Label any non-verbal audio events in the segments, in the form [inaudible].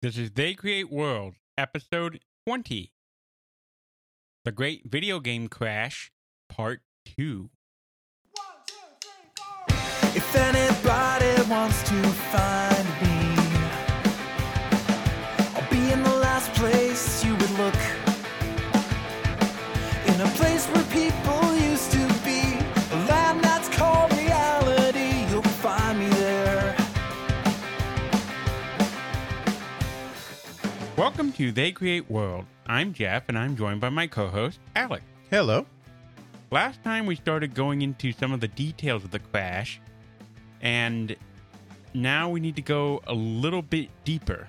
This is They Create Worlds, episode 20 The Great Video Game Crash, part 2. If anybody wants to find me, I'll be in the last place you would look. In a place where people Welcome to They Create World. I'm Jeff, and I'm joined by my co host, Alex. Hello. Last time we started going into some of the details of the crash, and now we need to go a little bit deeper.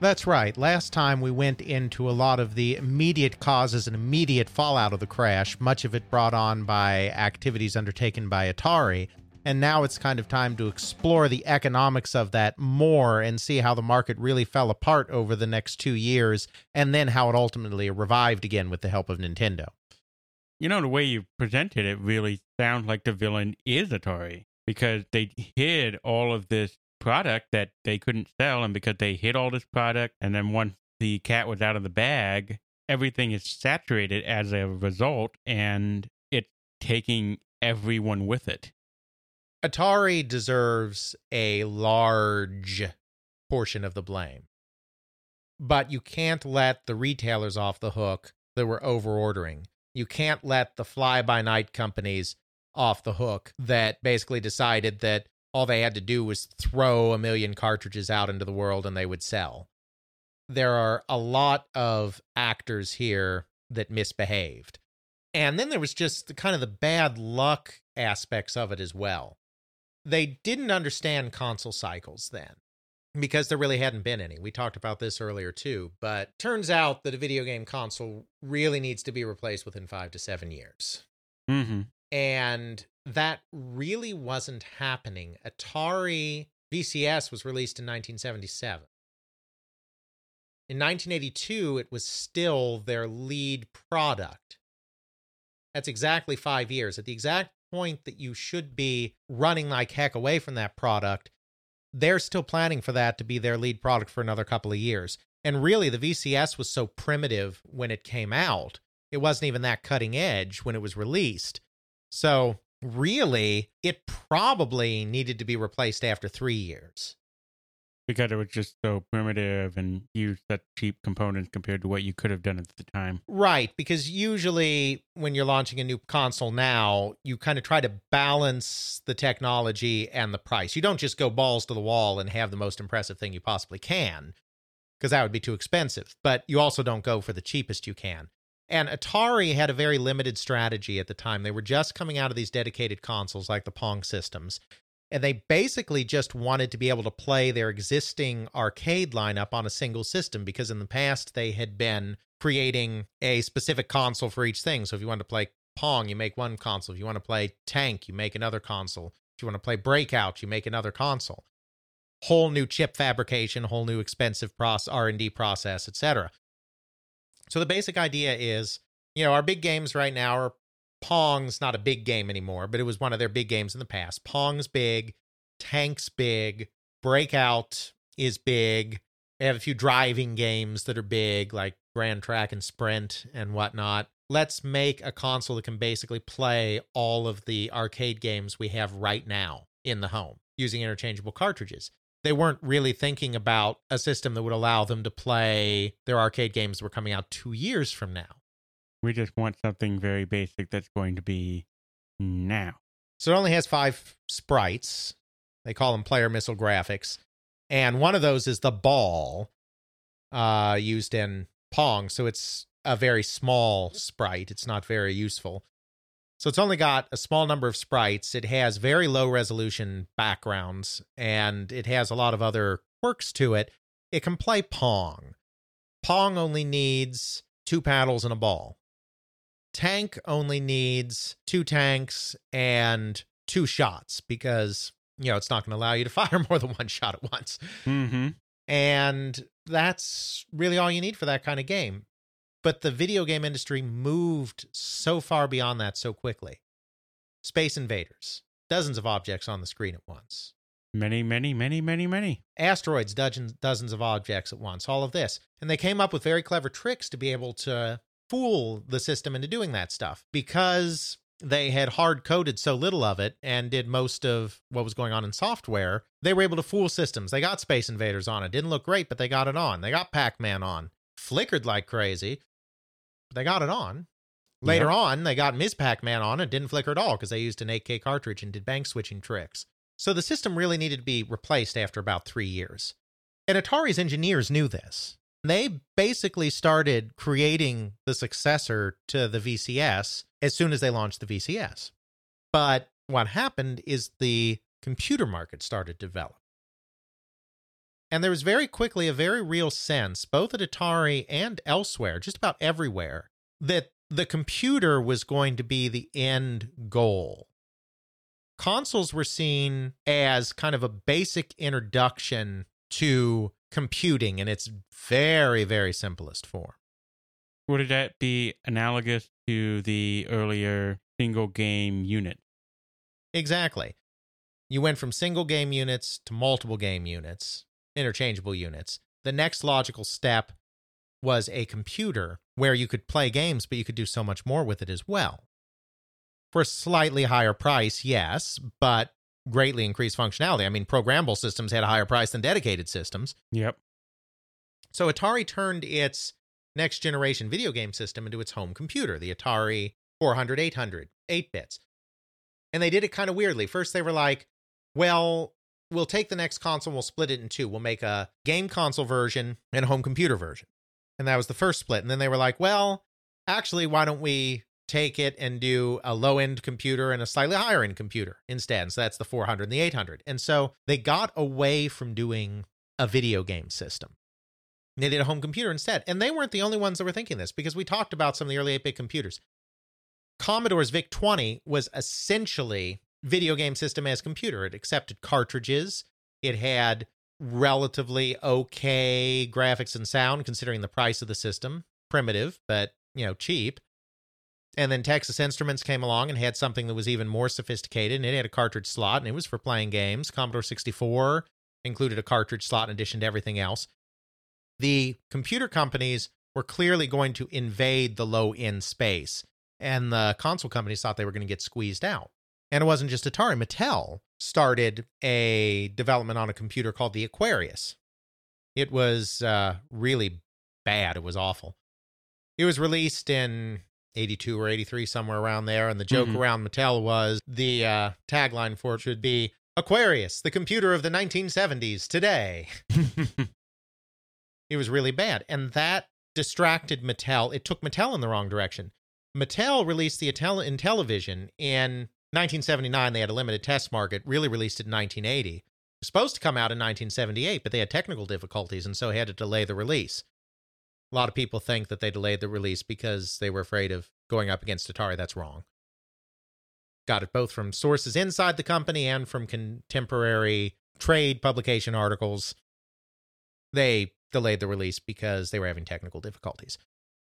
That's right. Last time we went into a lot of the immediate causes and immediate fallout of the crash, much of it brought on by activities undertaken by Atari. And now it's kind of time to explore the economics of that more and see how the market really fell apart over the next two years, and then how it ultimately revived again with the help of Nintendo. You know, the way you presented it really sounds like the villain is Atari because they hid all of this product that they couldn't sell. And because they hid all this product, and then once the cat was out of the bag, everything is saturated as a result, and it's taking everyone with it. Atari deserves a large portion of the blame. But you can't let the retailers off the hook that were overordering. You can't let the fly by night companies off the hook that basically decided that all they had to do was throw a million cartridges out into the world and they would sell. There are a lot of actors here that misbehaved. And then there was just kind of the bad luck aspects of it as well they didn't understand console cycles then because there really hadn't been any. We talked about this earlier too, but turns out that a video game console really needs to be replaced within 5 to 7 years. Mm-hmm. And that really wasn't happening. Atari VCS was released in 1977. In 1982, it was still their lead product. That's exactly 5 years. At the exact point that you should be running like heck away from that product, they're still planning for that to be their lead product for another couple of years. And really, the VCS was so primitive when it came out, it wasn't even that cutting edge when it was released. So, really, it probably needed to be replaced after three years. Because it was just so primitive and used such cheap components compared to what you could have done at the time. Right, because usually when you're launching a new console now, you kind of try to balance the technology and the price. You don't just go balls to the wall and have the most impressive thing you possibly can, because that would be too expensive. But you also don't go for the cheapest you can. And Atari had a very limited strategy at the time. They were just coming out of these dedicated consoles like the Pong systems. And they basically just wanted to be able to play their existing arcade lineup on a single system because in the past they had been creating a specific console for each thing. So if you want to play Pong, you make one console. If you want to play Tank, you make another console. If you want to play Breakout, you make another console. Whole new chip fabrication, whole new expensive process, R&D process, etc. So the basic idea is, you know, our big games right now are Pong's not a big game anymore, but it was one of their big games in the past. Pong's big, Tank's big, Breakout is big. They have a few driving games that are big, like Gran Trak and Sprint and whatnot. Let's make a console that can basically play all of the arcade games we have right now in the home using interchangeable cartridges. They weren't really thinking about a system that would allow them to play their arcade games that were coming out two years from now. We just want something very basic that's going to be now. So it only has five sprites. They call them player missile graphics. And one of those is the ball uh, used in Pong. So it's a very small sprite. It's not very useful. So it's only got a small number of sprites. It has very low resolution backgrounds and it has a lot of other quirks to it. It can play Pong. Pong only needs two paddles and a ball. Tank only needs two tanks and two shots because, you know, it's not going to allow you to [laughs] fire more than one shot at once. Mm-hmm. And that's really all you need for that kind of game. But the video game industry moved so far beyond that so quickly. Space Invaders, dozens of objects on the screen at once. Many, many, many, many, many. asteroids, dozens, dozens of objects at once, all of this. And they came up with very clever tricks to be able to fool the system into doing that stuff because they had hard coded so little of it and did most of what was going on in software. They were able to fool systems. They got Space Invaders on it. Didn't look great, but they got it on. They got Pac Man on. Flickered like crazy, but they got it on. Later on, they got Ms. Pac Man on. It didn't flicker at all because they used an 8K cartridge and did bank switching tricks. So the system really needed to be replaced after about three years. And Atari's engineers knew this. They basically started creating the successor to the VCS as soon as they launched the VCS. But what happened is the computer market started to develop. And there was very quickly a very real sense, both at Atari and elsewhere, just about everywhere, that the computer was going to be the end goal consoles were seen as kind of a basic introduction to computing in its very, very simplest form. Would that be analogous to the earlier single game unit? Exactly. You went from single game units to multiple game units, interchangeable units. The next logical step was a computer where you could play games, but you could do so much more with it as well. For a slightly higher price, yes, but greatly increased functionality. I mean, programmable systems had a higher price than dedicated systems. Yep. So Atari turned its next generation video game system into its home computer, the Atari 400, 800, 8 bits. And they did it kind of weirdly. First, they were like, well, we'll take the next console, we'll split it in two. We'll make a game console version and a home computer version. And that was the first split. And then they were like, well, actually, why don't we take it and do a low end computer and a slightly higher end computer instead? So that's the 400 and the 800. And so they got away from doing a video game system. They did a home computer instead. And they weren't the only ones that were thinking this because we talked about some of the early 8 bit computers. Commodore's VIC 20 was essentially video game system as computer. It accepted cartridges. It had relatively okay graphics and sound considering the price of the system. Primitive, but you know, cheap. And then Texas Instruments came along and had something that was even more sophisticated, and it had a cartridge slot, and it was for playing games. Commodore 64 included a cartridge slot in addition to everything else. The computer companies were clearly going to invade the low end space, and the console companies thought they were going to get squeezed out. And it wasn't just Atari. Mattel started a development on a computer called the Aquarius. It was uh, really bad. It was awful. It was released in 82 or 83, somewhere around there. And the joke Mhm. around Mattel was the uh, tagline for it should be Aquarius, the computer of the 1970s today. [laughs] It was really bad. And that distracted Mattel. It took Mattel in the wrong direction. Mattel released the Intel- Intellivision in 1979. They had a limited test market, really released it in 1980. It was supposed to come out in 1978, but they had technical difficulties and so had to delay the release. A lot of people think that they delayed the release because they were afraid of going up against Atari. That's wrong. Got it both from sources inside the company and from contemporary trade publication articles. They delayed the release because they were having technical difficulties.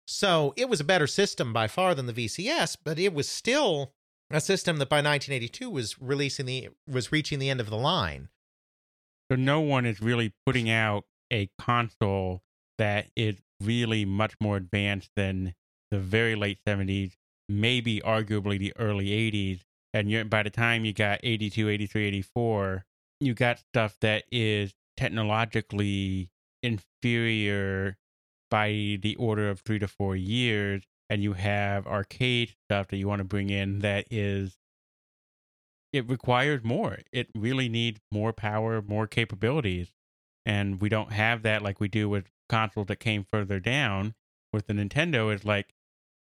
So it was a better system by far than the VCS, but it was still a system that by 1982 was releasing the was reaching the end of the line. so no one is really putting out a console that is really much more advanced than the very late 70s, maybe arguably the early 80s. And by the time you got 82, 83, 84, you got stuff that is technologically inferior by the order of three to four years. And you have arcade stuff that you want to bring in that is it requires more. It really needs more power, more capabilities. And we don't have that like we do with consoles that came further down. With the Nintendo, is like,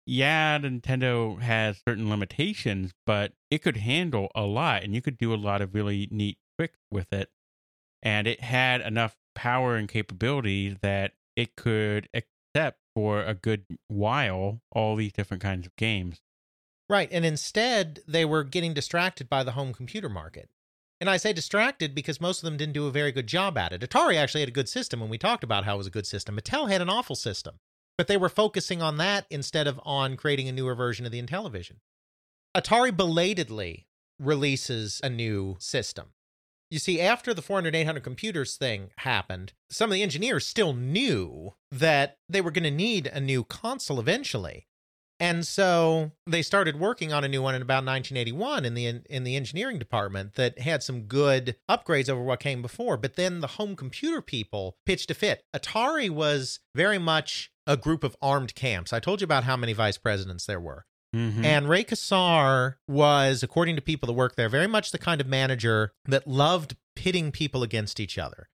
yeah, Nintendo has certain limitations, but it could handle a lot and you could do a lot of really neat tricks with it. And it had enough power and capability that it could accept for a good while all these different kinds of games. Right. And instead, they were getting distracted by the home computer market. And I say distracted because most of them didn't do a very good job at it. Atari actually had a good system when we talked about how it was a good system. Mattel had an awful system, but they were focusing on that instead of on creating a newer version of the Intellivision. Atari belatedly releases a new system. You see, after the 400, 800 computers thing happened, some of the engineers still knew that they were going to need a new console eventually. And so they started working on a new one in about 1981 in the in the engineering department that had some good upgrades over what came before. But then the home computer people pitched a fit. Atari was very much a group of armed camps. I told you about how many vice presidents there were. Mhm. And Ray Kassar was, according to people that work there, very much the kind of manager that loved pitting people against each other.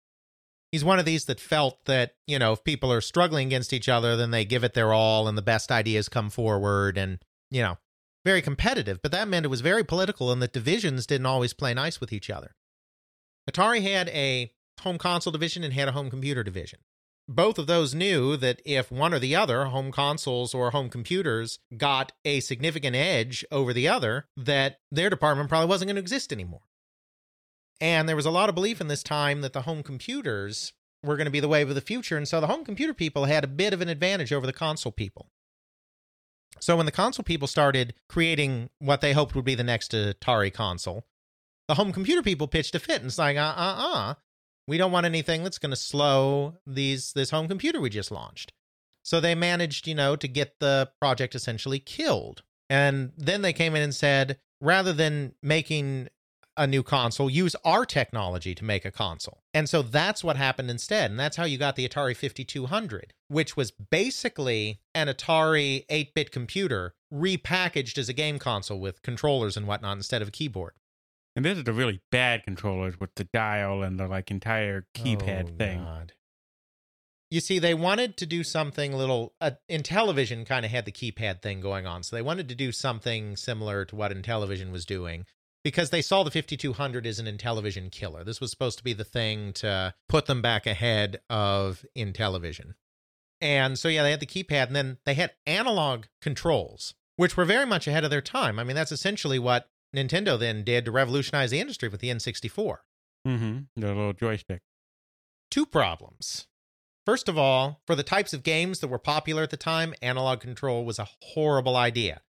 He's one of these that felt that, you know, if people are struggling against each other, then they give it their all and the best ideas come forward and, you know, very competitive. But that meant it was very political and that divisions didn't always play nice with each other. Atari had a home console division and had a home computer division both of those knew that if one or the other, home consoles or home computers, got a significant edge over the other, that their department probably wasn't going to exist anymore. And there was a lot of belief in this time that the home computers were going to be the wave of the future. And so the home computer people had a bit of an advantage over the console people. So when the console people started creating what they hoped would be the next Atari console, the home computer people pitched a fit and saying, uh uh uh, we don't want anything that's going to slow these this home computer we just launched. So they managed, you know, to get the project essentially killed. And then they came in and said, rather than making a new console, use our technology to make a console. And so that's what happened instead. And that's how you got the Atari 5200, which was basically an Atari 8 bit computer repackaged as a game console with controllers and whatnot instead of a keyboard. And this is the really bad controllers with the dial and the like entire keypad Oh, thing. God. You see, they wanted to do something little. Uh, Intellivision kind of had the keypad thing going on, so they wanted to do something similar to what Intellivision was doing because they saw the 5200 as an Intellivision killer. This was supposed to be the thing to put them back ahead of Intellivision. And so, yeah, they had the keypad, and then they had analog controls, which were very much ahead of their time. I mean, that's essentially what Nintendo then did to revolutionize the industry with the N64 Mm-hmm. The little joystick. two problems. First of all, for the types of games that were popular at the time, analog control was a horrible idea.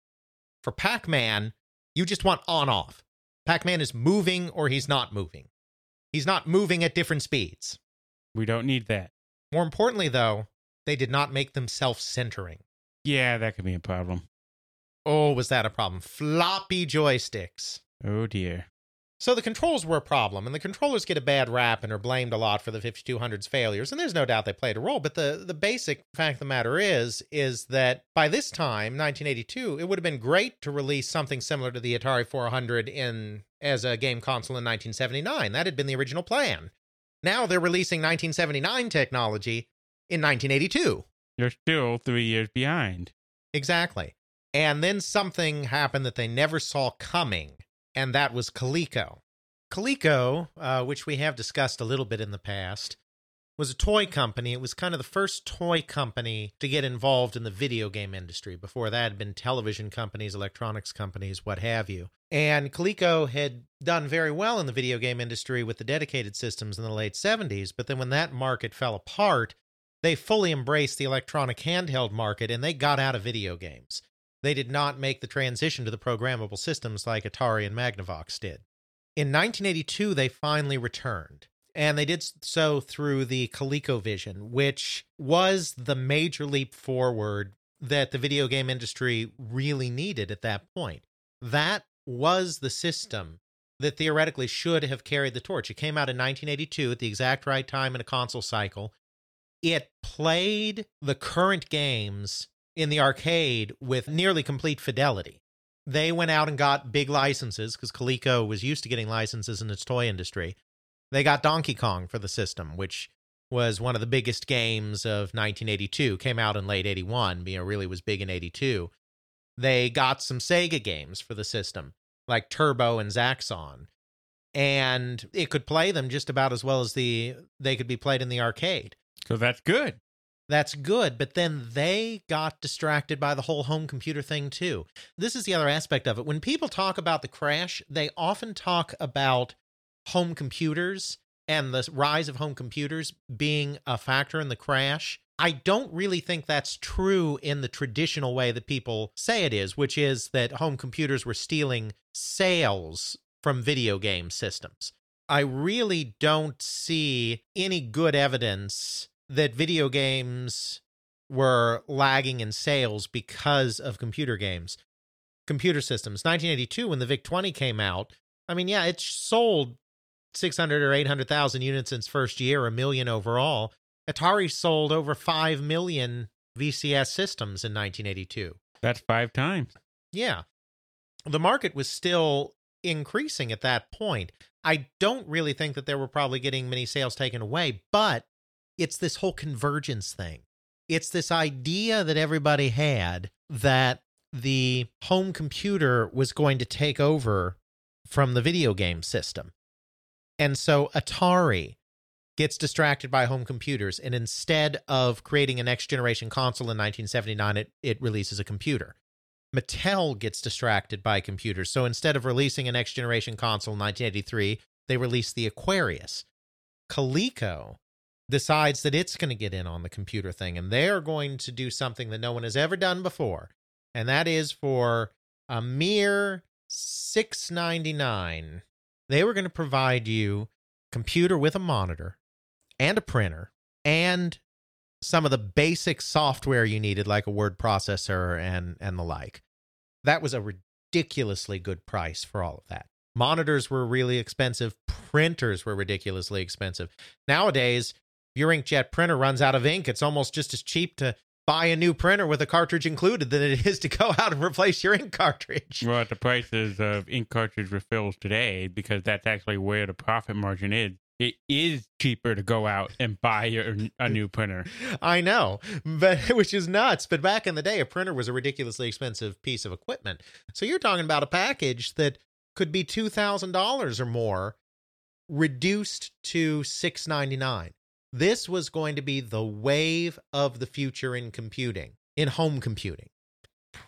For Pac Man, you just want on off. Pac Man is moving or he's not moving. He's not moving at different speeds. We don't need that. More importantly, though, they did not make them self centering. Yeah, that could be a problem. Oh, was that a problem? Floppy joysticks. Oh dear. So the controls were a problem, and the controllers get a bad rap and are blamed a lot for the 5200's failures, and there's no doubt they played a role. But the, the basic fact of the matter is, is that by this time, 1982, it would have been great to release something similar to the Atari 400 in as a game console in 1979. That had been the original plan. Now they're releasing 1979 technology in 1982. You're still three years behind. Exactly. And then something happened that they never saw coming, and that was Coleco. Coleco, uh, which we have discussed a little bit in the past, was a toy company. It was kind of the first toy company to get involved in the video game industry. Before that had been television companies, electronics companies, what have you. And Coleco had done very well in the video game industry with the dedicated systems in the late 70s, but then when that market fell apart, they fully embraced the electronic handheld market and they got out of video games. They did not make the transition to the programmable systems like Atari and Magnavox did. In 1982, they finally returned. And they did so through the ColecoVision, which was the major leap forward that the video game industry really needed at that point. That was the system that theoretically should have carried the torch. It came out in 1982 at the exact right time in a console cycle. It played the current games in the arcade with nearly complete fidelity. They went out and got big licenses because Coleco was used to getting licenses in its toy industry. They got Donkey Kong for the system, which was one of the biggest games of 1982. Came out in late 81, you know, really was big in 82. They got some Sega games for the system, like Turbo and Zaxxon. And it could play them just about as well as the they could be played in the arcade. So that's good. That's good, but then they got distracted by the whole home computer thing too. This is the other aspect of it. When people talk about the crash, they often talk about home computers and the rise of home computers being a factor in the crash. I don't really think that's true in the traditional way that people say it is, which is that home computers were stealing sales from video game systems. I really don't see any good evidence that video games were lagging in sales because of computer games. Computer systems. 1982, when the VIC 20 came out, I mean, yeah, it sold 600 or 800,000 units in its first year, a million overall. Atari sold over 5 million VCS systems in 1982. That's five times. Yeah. The market was still increasing at that point. I don't really think that there were probably getting many sales taken away, but it's this whole convergence thing. It's this idea that everybody had that the home computer was going to take over from the video game system. And so Atari gets distracted by home computers, and instead of creating a next generation console in 1979, it, it releases a computer. Mattel gets distracted by computers. So instead of releasing a next generation console in 1983, they release the Aquarius. Coleco decides that it's going to get in on the computer thing and they're going to do something that no one has ever done before. And that is for a mere 6.99 they were going to provide you computer with a monitor and a printer and some of the basic software you needed like a word processor and and the like that was a ridiculously good price for all of that monitors were really expensive printers were ridiculously expensive nowadays your inkjet printer runs out of ink it's almost just as cheap to buy a new printer with a cartridge included than it [laughs] is to go out and replace your ink cartridge Well, at the prices of ink cartridge refills today, because that's actually where the profit margin is. It is cheaper to go out and buy a, a new printer. [laughs] I know, but [laughs] which is nuts. But back in the day, a printer was a ridiculously expensive piece of equipment. So you're talking about a package that could be two thousand dollars or more, reduced to six ninety nine. This was going to be the wave of the future in computing, in home computing.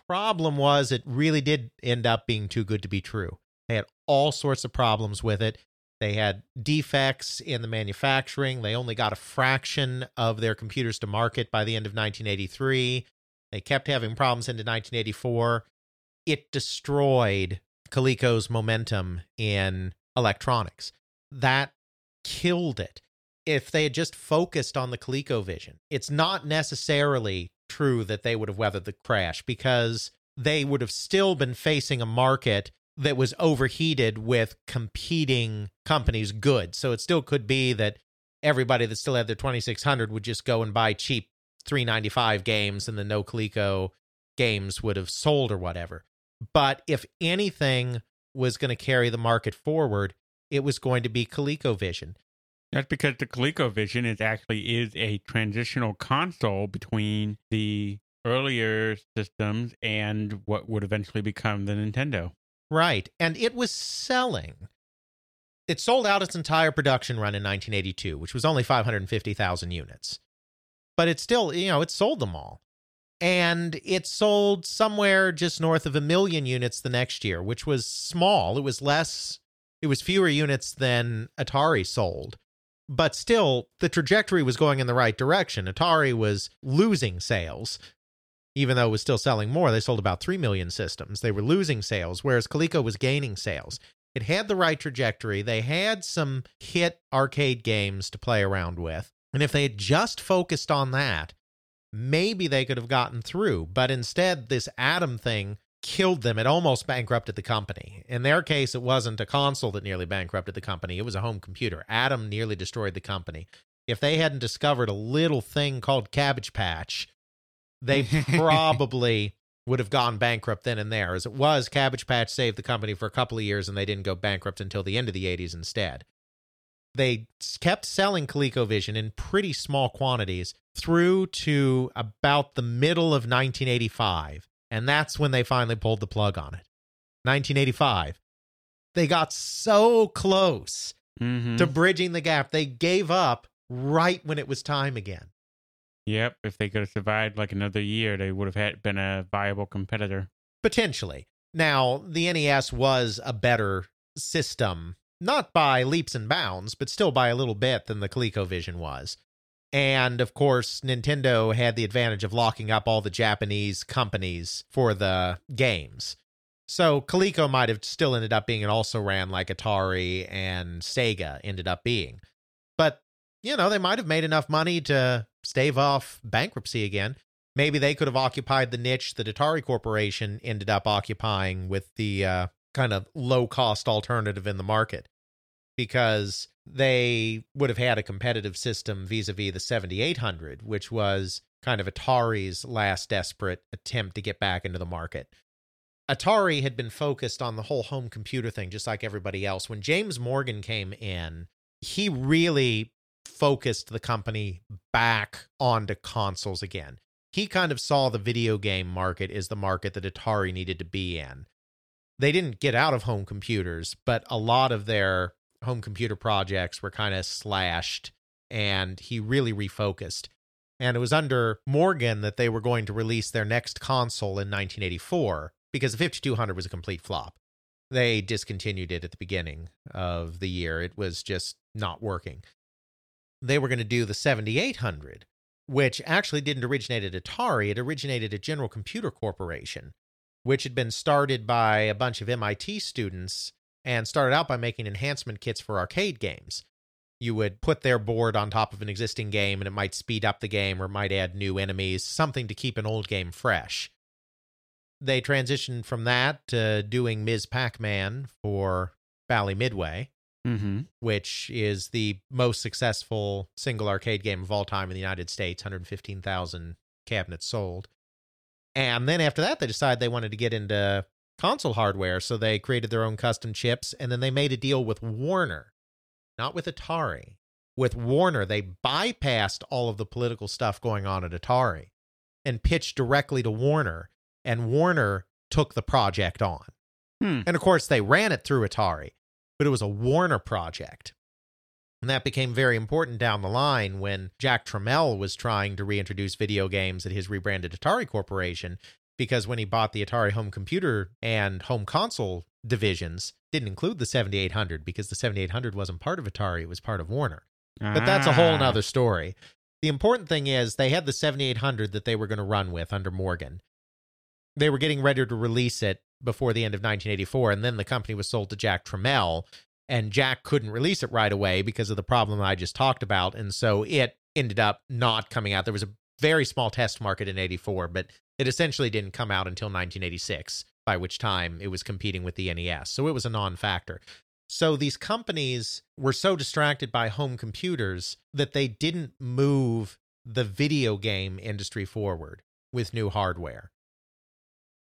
Problem was, it really did end up being too good to be true. They had all sorts of problems with it. They had defects in the manufacturing. They only got a fraction of their computers to market by the end of 1983. They kept having problems into 1984. It destroyed Coleco's momentum in electronics. That killed it. If they had just focused on the ColecoVision, it's not necessarily true that they would have weathered the crash because they would have still been facing a market that was overheated with competing companies' goods. So it still could be that everybody that still had their 2600 would just go and buy cheap 395 games and the no Coleco games would have sold or whatever. But if anything was going to carry the market forward, it was going to be ColecoVision. That's because the ColecoVision is actually is a transitional console between the earlier systems and what would eventually become the Nintendo. Right. And it was selling. It sold out its entire production run in 1982, which was only 550,000 units. But it still, you know, it sold them all. And it sold somewhere just north of a million units the next year, which was small. It was less, it was fewer units than Atari sold. But still, the trajectory was going in the right direction. Atari was losing sales even though it was still selling more, they sold about 3 million systems. They were losing sales, whereas Coleco was gaining sales. It had the right trajectory. They had some hit arcade games to play around with. And if they had just focused on that, maybe they could have gotten through. But instead, this Adam thing killed them. It almost bankrupted the company. In their case, it wasn't a console that nearly bankrupted the company, it was a home computer. Adam nearly destroyed the company. If they hadn't discovered a little thing called Cabbage Patch, they [laughs] probably would have gone bankrupt then and there. As it was, Cabbage Patch saved the company for a couple of years and they didn't go bankrupt until the end of the 80s instead. They kept selling ColecoVision in pretty small quantities through to about the middle of 1985. And that's when they finally pulled the plug on it. 1985. They got so close Mm-hmm. to bridging the gap. They gave up right when it was time again. Yep. If they could have survived like another year, they would have had been a viable competitor. Potentially. Now, the NES was a better system, not by leaps and bounds, but still by a little bit than the ColecoVision was. And of course, Nintendo had the advantage of locking up all the Japanese companies for the games. So Coleco might have still ended up being an also ran like Atari and Sega ended up being. But, you know, they might have made enough money to stave off bankruptcy again. Maybe they could have occupied the niche that Atari Corporation ended up occupying with the uh, kind of low cost alternative in the market because they would have had a competitive system vis a vis the 7800, which was kind of Atari's last desperate attempt to get back into the market. Atari had been focused on the whole home computer thing, just like everybody else. When James Morgan came in, he really focused the company back onto consoles again. He kind of saw the video game market as the market that Atari needed to be in. They didn't get out of home computers, but a lot of their home computer projects were kind of slashed, and he really refocused. And it was under Morgan that they were going to release their next console in 1984 because the 5200 was a complete flop. They discontinued it at the beginning of the year. It was just not working. They were going to do the 7800, which actually didn't originate at Atari. It originated at General Computer Corporation, which had been started by a bunch of MIT students and started out by making enhancement kits for arcade games. You would put their board on top of an existing game and it might speed up the game or might add new enemies, something to keep an old game fresh they transitioned from that to doing Ms. Pac Man for Bally Midway, Mm-hmm. which is the most successful single arcade game of all time in the United States 115,000 cabinets sold. And then after that, they decided they wanted to get into console hardware. So they created their own custom chips and then they made a deal with Warner, not with Atari. With Warner, they bypassed all of the political stuff going on at Atari and pitched directly to Warner and Warner took the project on. Hmm. And of course, they ran it through Atari, but it was a Warner project. And that became very important down the line when Jack Tramiel was trying to reintroduce video games at his rebranded Atari Corporation, because when he bought the Atari home computer and home console divisions, didn't include the 7800 because the 7800 wasn't part of Atari, it was part of Warner. But that's a whole Ah. nother story. The important thing is they had the 7800 that they were going to run with under Morgan. They were getting ready to release it before the end of 1984, and then the company was sold to Jack Tramiel, and Jack couldn't release it right away because of the problem I just talked about, and so it ended up not coming out. There was a very small test market in 84, but it essentially didn't come out until 1986, by which time it was competing with the NES. So it was a non factor. So these companies were so distracted by home computers that they didn't move the video game industry forward with new hardware.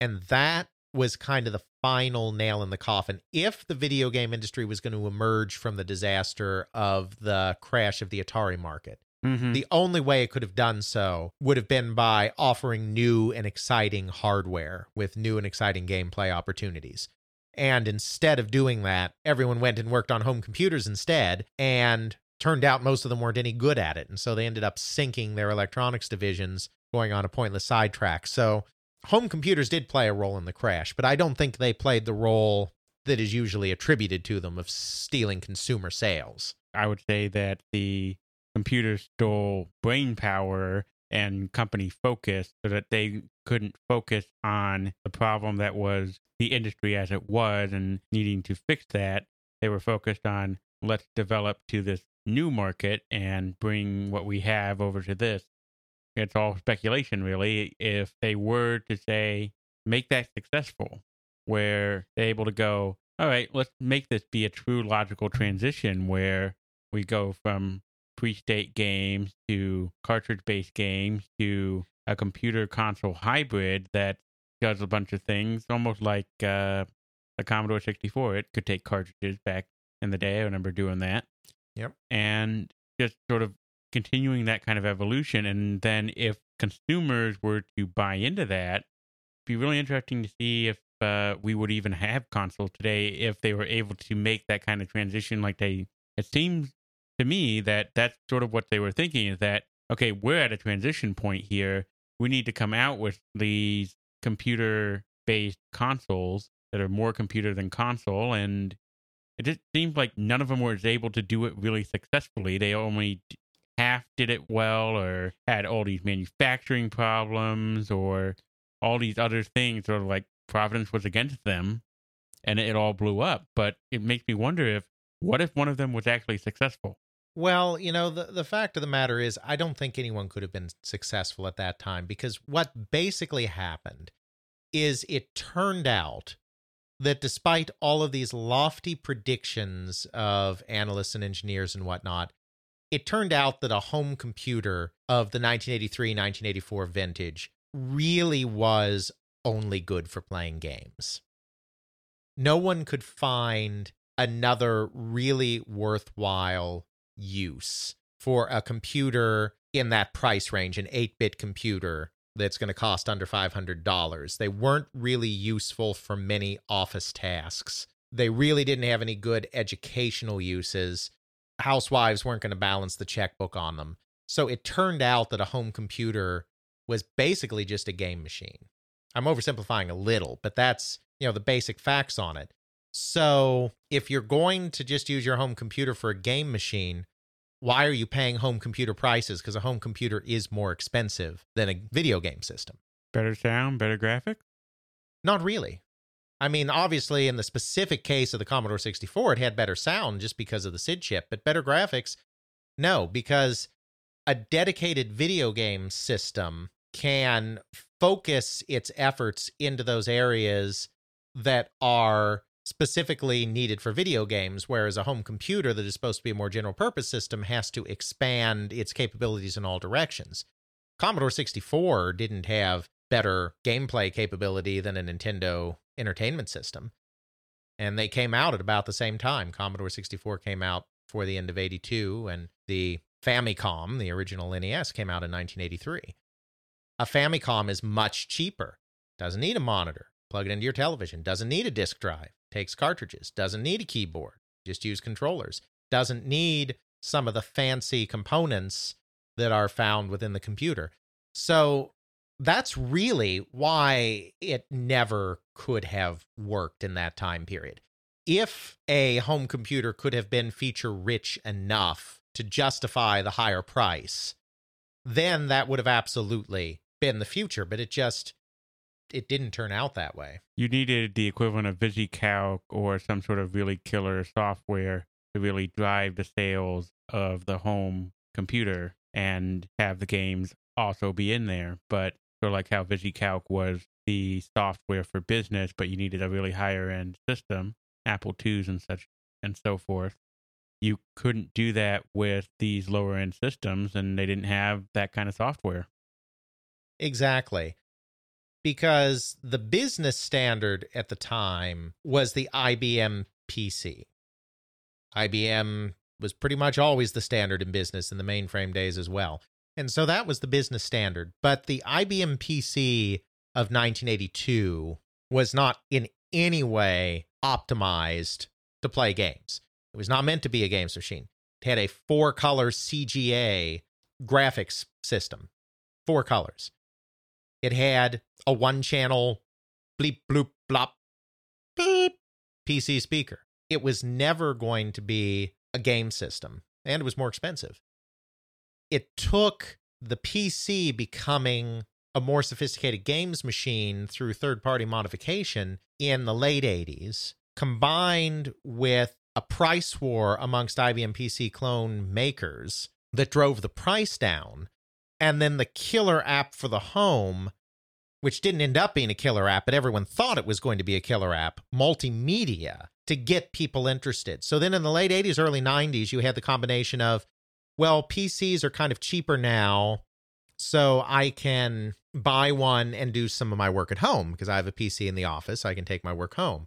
And that was kind of the final nail in the coffin. If the video game industry was going to emerge from the disaster of the crash of the Atari market, Mhm. the only way it could have done so would have been by offering new and exciting hardware with new and exciting gameplay opportunities. And instead of doing that, everyone went and worked on home computers instead, and turned out most of them weren't any good at it. And so they ended up sinking their electronics divisions, going on a pointless sidetrack. So home computers did play a role in the crash, but I don't think they played the role that is usually attributed to them of stealing consumer sales. I would say that the computer stole brain power and company focus so that they couldn't focus on the problem that was the industry as it was and needing to fix that. They were focused on let's develop to this new market and bring what we have over to this. It's all speculation, really. If they were to say, make that successful, where they're able to go, all right, let's make this be a true logical transition where we go from pre-state games to cartridge-based games to a computer console hybrid that does a bunch of things, almost like uh, the Commodore 64. It could take cartridges back in the day. I remember doing that. Yep. And just sort of continuing that kind of evolution. And then if consumers were to buy into that, it'd be really interesting to see if uh, we would even have console today if they were able to make that kind of transition like they it seems to me that that's sort of what they were thinking is that okay we're at a transition point here we need to come out with these computer based consoles that are more computer than console and it just seems like none of them was able to do it really successfully they only half did it well or had all these manufacturing problems or all these other things sort of like Providence was against them and it all blew up. But it makes me wonder if what if one of them was actually successful? Well, you know, the, the fact of the matter is, I don't think anyone could have been successful at that time because what basically happened is it turned out that despite all of these lofty predictions of analysts and engineers and whatnot, it turned out that a home computer of the 1983 1984 vintage really was only good for playing games. No one could find another really worthwhile use for a computer in that price range, an 8 bit computer that's going to cost under $500. They weren't really useful for many office tasks. They really didn't have any good educational uses. Housewives weren't going to balance the checkbook on them. So it turned out that a home computer was basically just a game machine. I'm oversimplifying a little, but that's, you know, the basic facts on it. So if you're going to just use your home computer for a game machine, why are you paying home computer prices? Because a home computer is more expensive than a video game system. Better sound, better graphics? Not really. I mean, obviously, in the specific case of the Commodore 64, it had better sound just because of the SID chip, but better graphics? No, because a dedicated video game system can focus its efforts into those areas that are specifically needed for video games, whereas a home computer that is supposed to be a more general purpose system has to expand its capabilities in all directions. Commodore 64 didn't have better gameplay capability than a Nintendo entertainment system. And they came out at about the same time. Commodore 64 came out for the end of 82, and the Famicom, the original NES, came out in 1983. A Famicom is much cheaper, doesn't need a monitor, plug it into your television, doesn't need a disk drive, takes cartridges, doesn't need a keyboard, just use controllers, doesn't need some of the fancy components that are found within the computer. So that's really why it never could have worked in that time period. If a home computer could have been feature rich enough to justify the higher price, then that would have absolutely been the future, but it just it didn't turn out that way. You needed the equivalent of VisiCalc or some sort of really killer software to really drive the sales of the home computer and have the games also be in there. But sort of like how VisiCalc was the software for business, but you needed a really higher end system, Apple IIs and such and so forth. You couldn't do that with these lower end systems, and they didn't have that kind of software. Exactly. Because the business standard at the time was the IBM PC. IBM was pretty much always the standard in business in the mainframe days as well. And so that was the business standard. But the IBM PC of 1982 was not in any way optimized to play games. It was not meant to be a games machine. It had a four color CGA graphics system, four colors. It had a one channel bleep bloop blop beep PC speaker. It was never going to be a game system, and it was more expensive. It took the PC becoming a more sophisticated games machine through third party modification in the late 80s, combined with a price war amongst IBM PC clone makers that drove the price down and then the killer app for the home, which didn't end up being a killer app, but everyone thought it was going to be a killer app, multimedia, to get people interested. So then in the late 80s, early 90s, you had the combination of, well, PCs are kind of cheaper now, so I can buy one and do some of my work at home because I have a PC in the office. I can take my work home.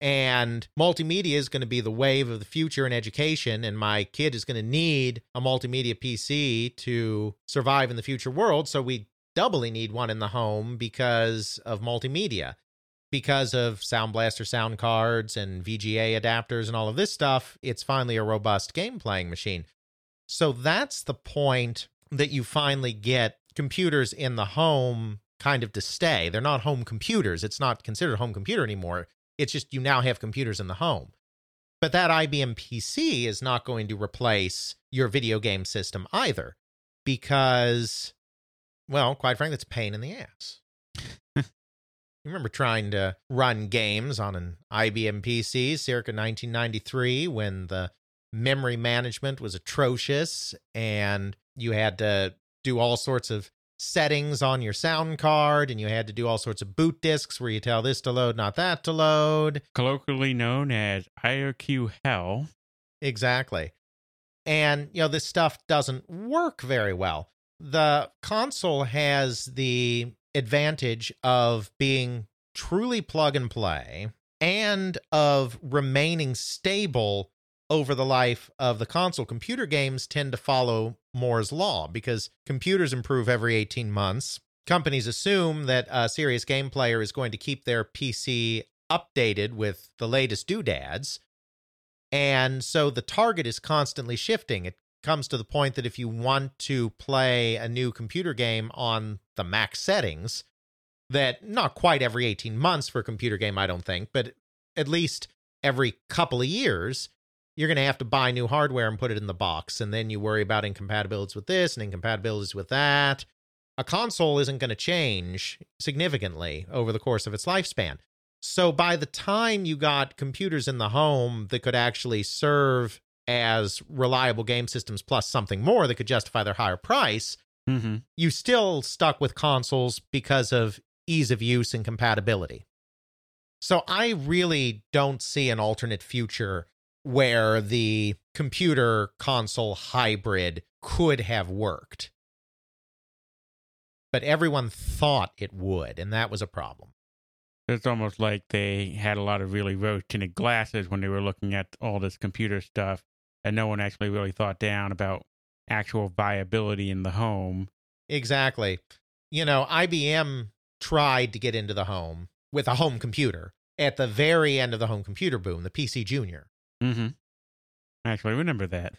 And multimedia is going to be the wave of the future in education. And my kid is going to need a multimedia PC to survive in the future world. So we doubly need one in the home because of multimedia, because of Sound Blaster sound cards and VGA adapters and all of this stuff. It's finally a robust game playing machine. So that's the point that you finally get computers in the home kind of to stay. They're not home computers. It's not considered home computer anymore. It's just you now have computers in the home. But that IBM PC is not going to replace your video game system either because, well, quite frankly, it's a pain in the ass. [laughs] You remember trying to run games on an IBM PC circa 1993 when the memory management was atrocious and you had to do all sorts of settings on your sound card and you had to do all sorts of boot disks where you tell this to load, not that to load. Colloquially known as IRQ hell. Exactly. And, you know, this stuff doesn't work very well. The console has the advantage of being truly plug and play and of remaining stable over the life of the console. Computer games tend to follow Moore's Law because computers improve every 18 months. Companies assume that a serious game player is going to keep their PC updated with the latest doodads. And so the target is constantly shifting. It comes to the point that if you want to play a new computer game on the max settings, that not quite every 18 months for a computer game, I don't think, but at least every couple of years, you're going to have to buy new hardware and put it in the box. And then you worry about incompatibilities with this and incompatibilities with that. A console isn't going to change significantly over the course of its lifespan. So by the time you got computers in the home that could actually serve as reliable game systems plus something more that could justify their higher price, Mm-hmm. you still stuck with consoles because of ease of use and compatibility. So I really don't see an alternate future where the computer console hybrid could have worked. But everyone thought it would, and that was a problem. It's almost like they had a lot of really rose tinted glasses when they were looking at all this computer stuff, and no one actually really thought down about actual viability in the home. Exactly. You know, IBM tried to get into the home with a home computer at the very end of the home computer boom, the PC Junior. Mm-hmm. Actually, I remember that.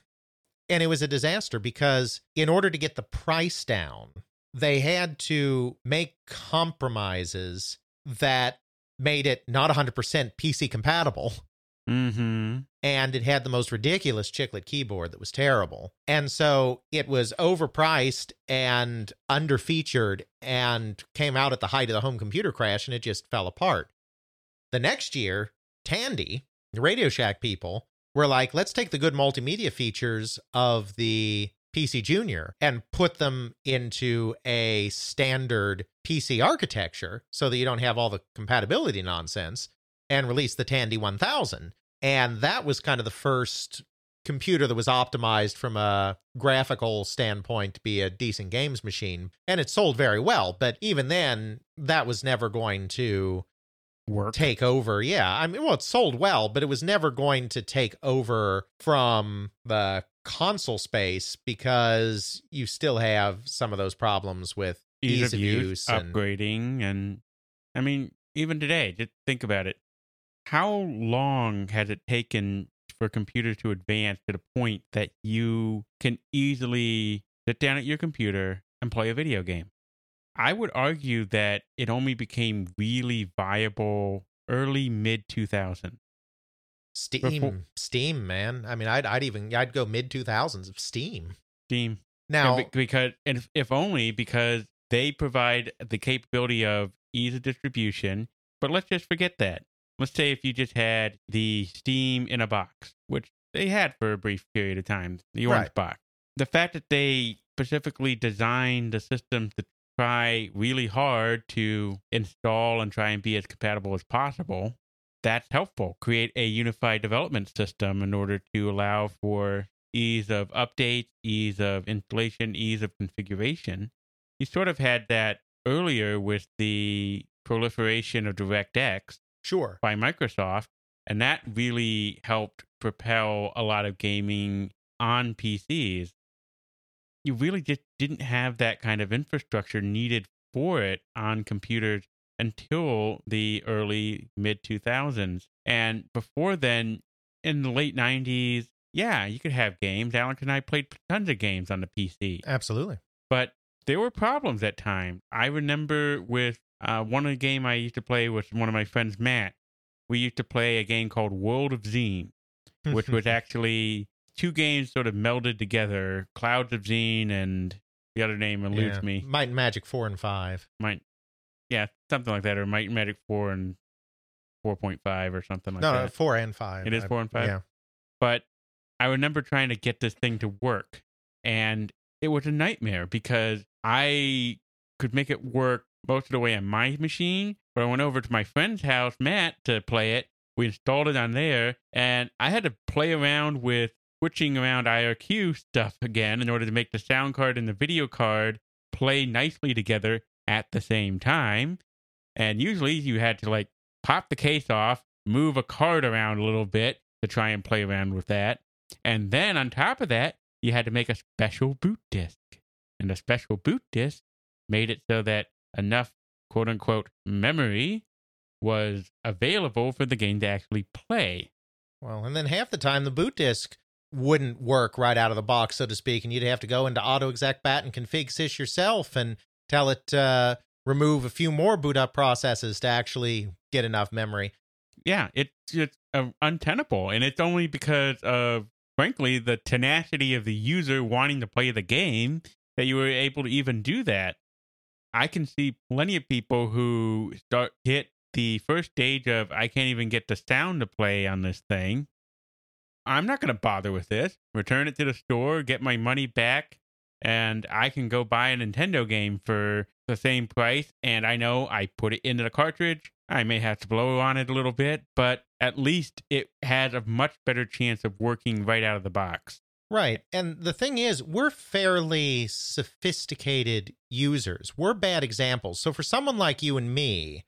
And it was a disaster because in order to get the price down, they had to make compromises that made it not 100% PC compatible. Mm-hmm. And it had the most ridiculous chiclet keyboard that was terrible. And so it was overpriced and underfeatured and came out at the height of the home computer crash and it just fell apart. The next year, Tandy, the Radio Shack people, were like, let's take the good multimedia features of the PC Junior and put them into a standard PC architecture so that you don't have all the compatibility nonsense and release the Tandy 1000. And that was kind of the first computer that was optimized from a graphical standpoint to be a decent games machine. And it sold very well. But even then, that was never going to Work. take over. Yeah. I mean, well, it sold well, but it was never going to take over from the console space because you still have some of those problems with Ease, of use, use and- upgrading, and I mean, even today, just think about it. How long has it taken for computers to advance to the point that you can easily sit down at your computer and play a video game? I would argue that it only became really viable early mid 2000. Steam, Before- Steam, man. I mean, I'd I'd even I'd go mid two thousands of Steam. Steam. Now, And because and if, if only because they provide the capability of ease of distribution. But let's just forget that. Let's say if you just had the Steam in a box, which they had for a brief period of time, the orange Right. box. The fact that they specifically designed the system to try really hard to install and try and be as compatible as possible, that's helpful. Create a unified development system in order to allow for ease of updates, ease of installation, ease of configuration. You sort of had that earlier with the proliferation of DirectX sure. by Microsoft, and that really helped propel a lot of gaming on PCs. You really just didn't have that kind of infrastructure needed for it on computers until the early mid 2000s. And before then, in the late 90s, yeah, you could have games. Alex and I played tons of games on the PC Absolutely. but there were problems at times. I remember with uh, one of the game I used to play with one of my friends, Matt. We used to play a game called World of Xeen, [laughs] which was actually two games sort of melded together: Clouds of Xeen and the other name eludes Yeah. me. Might and Magic four and five. Might yeah, something like that, or Might and Magic four and four point five or something like no, that. no, four and five. It is I- four and five? Yeah. but I remember trying to get this thing to work, and it was a nightmare because I could make it work most of the way on my machine, but I went over to my friend's house, Matt, to play it. We installed it on there, and I had to play around with switching around IRQ stuff again in order to make the sound card and the video card play nicely together at the same time. And usually you had to like pop the case off, move a card around a little bit to try and play around with that. And then on top of that, you had to make a special boot disk. And a special boot disk made it so that enough quote unquote memory was available for the game to actually play. Well, and then half the time the boot disk wouldn't work right out of the box, so to speak, and you'd have to go into AutoExec.bat and config sys yourself and tell it uh, remove a few more boot up processes to actually get enough memory. Yeah, it's it's uh, untenable, and it's only because of frankly the tenacity of the user wanting to play the game that you were able to even do that. I can see plenty of people who start hit the first stage of I can't even get the sound to play on this thing. I'm not going to bother with this. Return it to the store, get my money back, and I can go buy a Nintendo game for the same price. And I know I put it into the cartridge. I may have to blow on it a little bit, but at least it has a much better chance of working right out of the box. Right. And the thing is, we're fairly sophisticated users. We're bad examples. So for someone like you and me,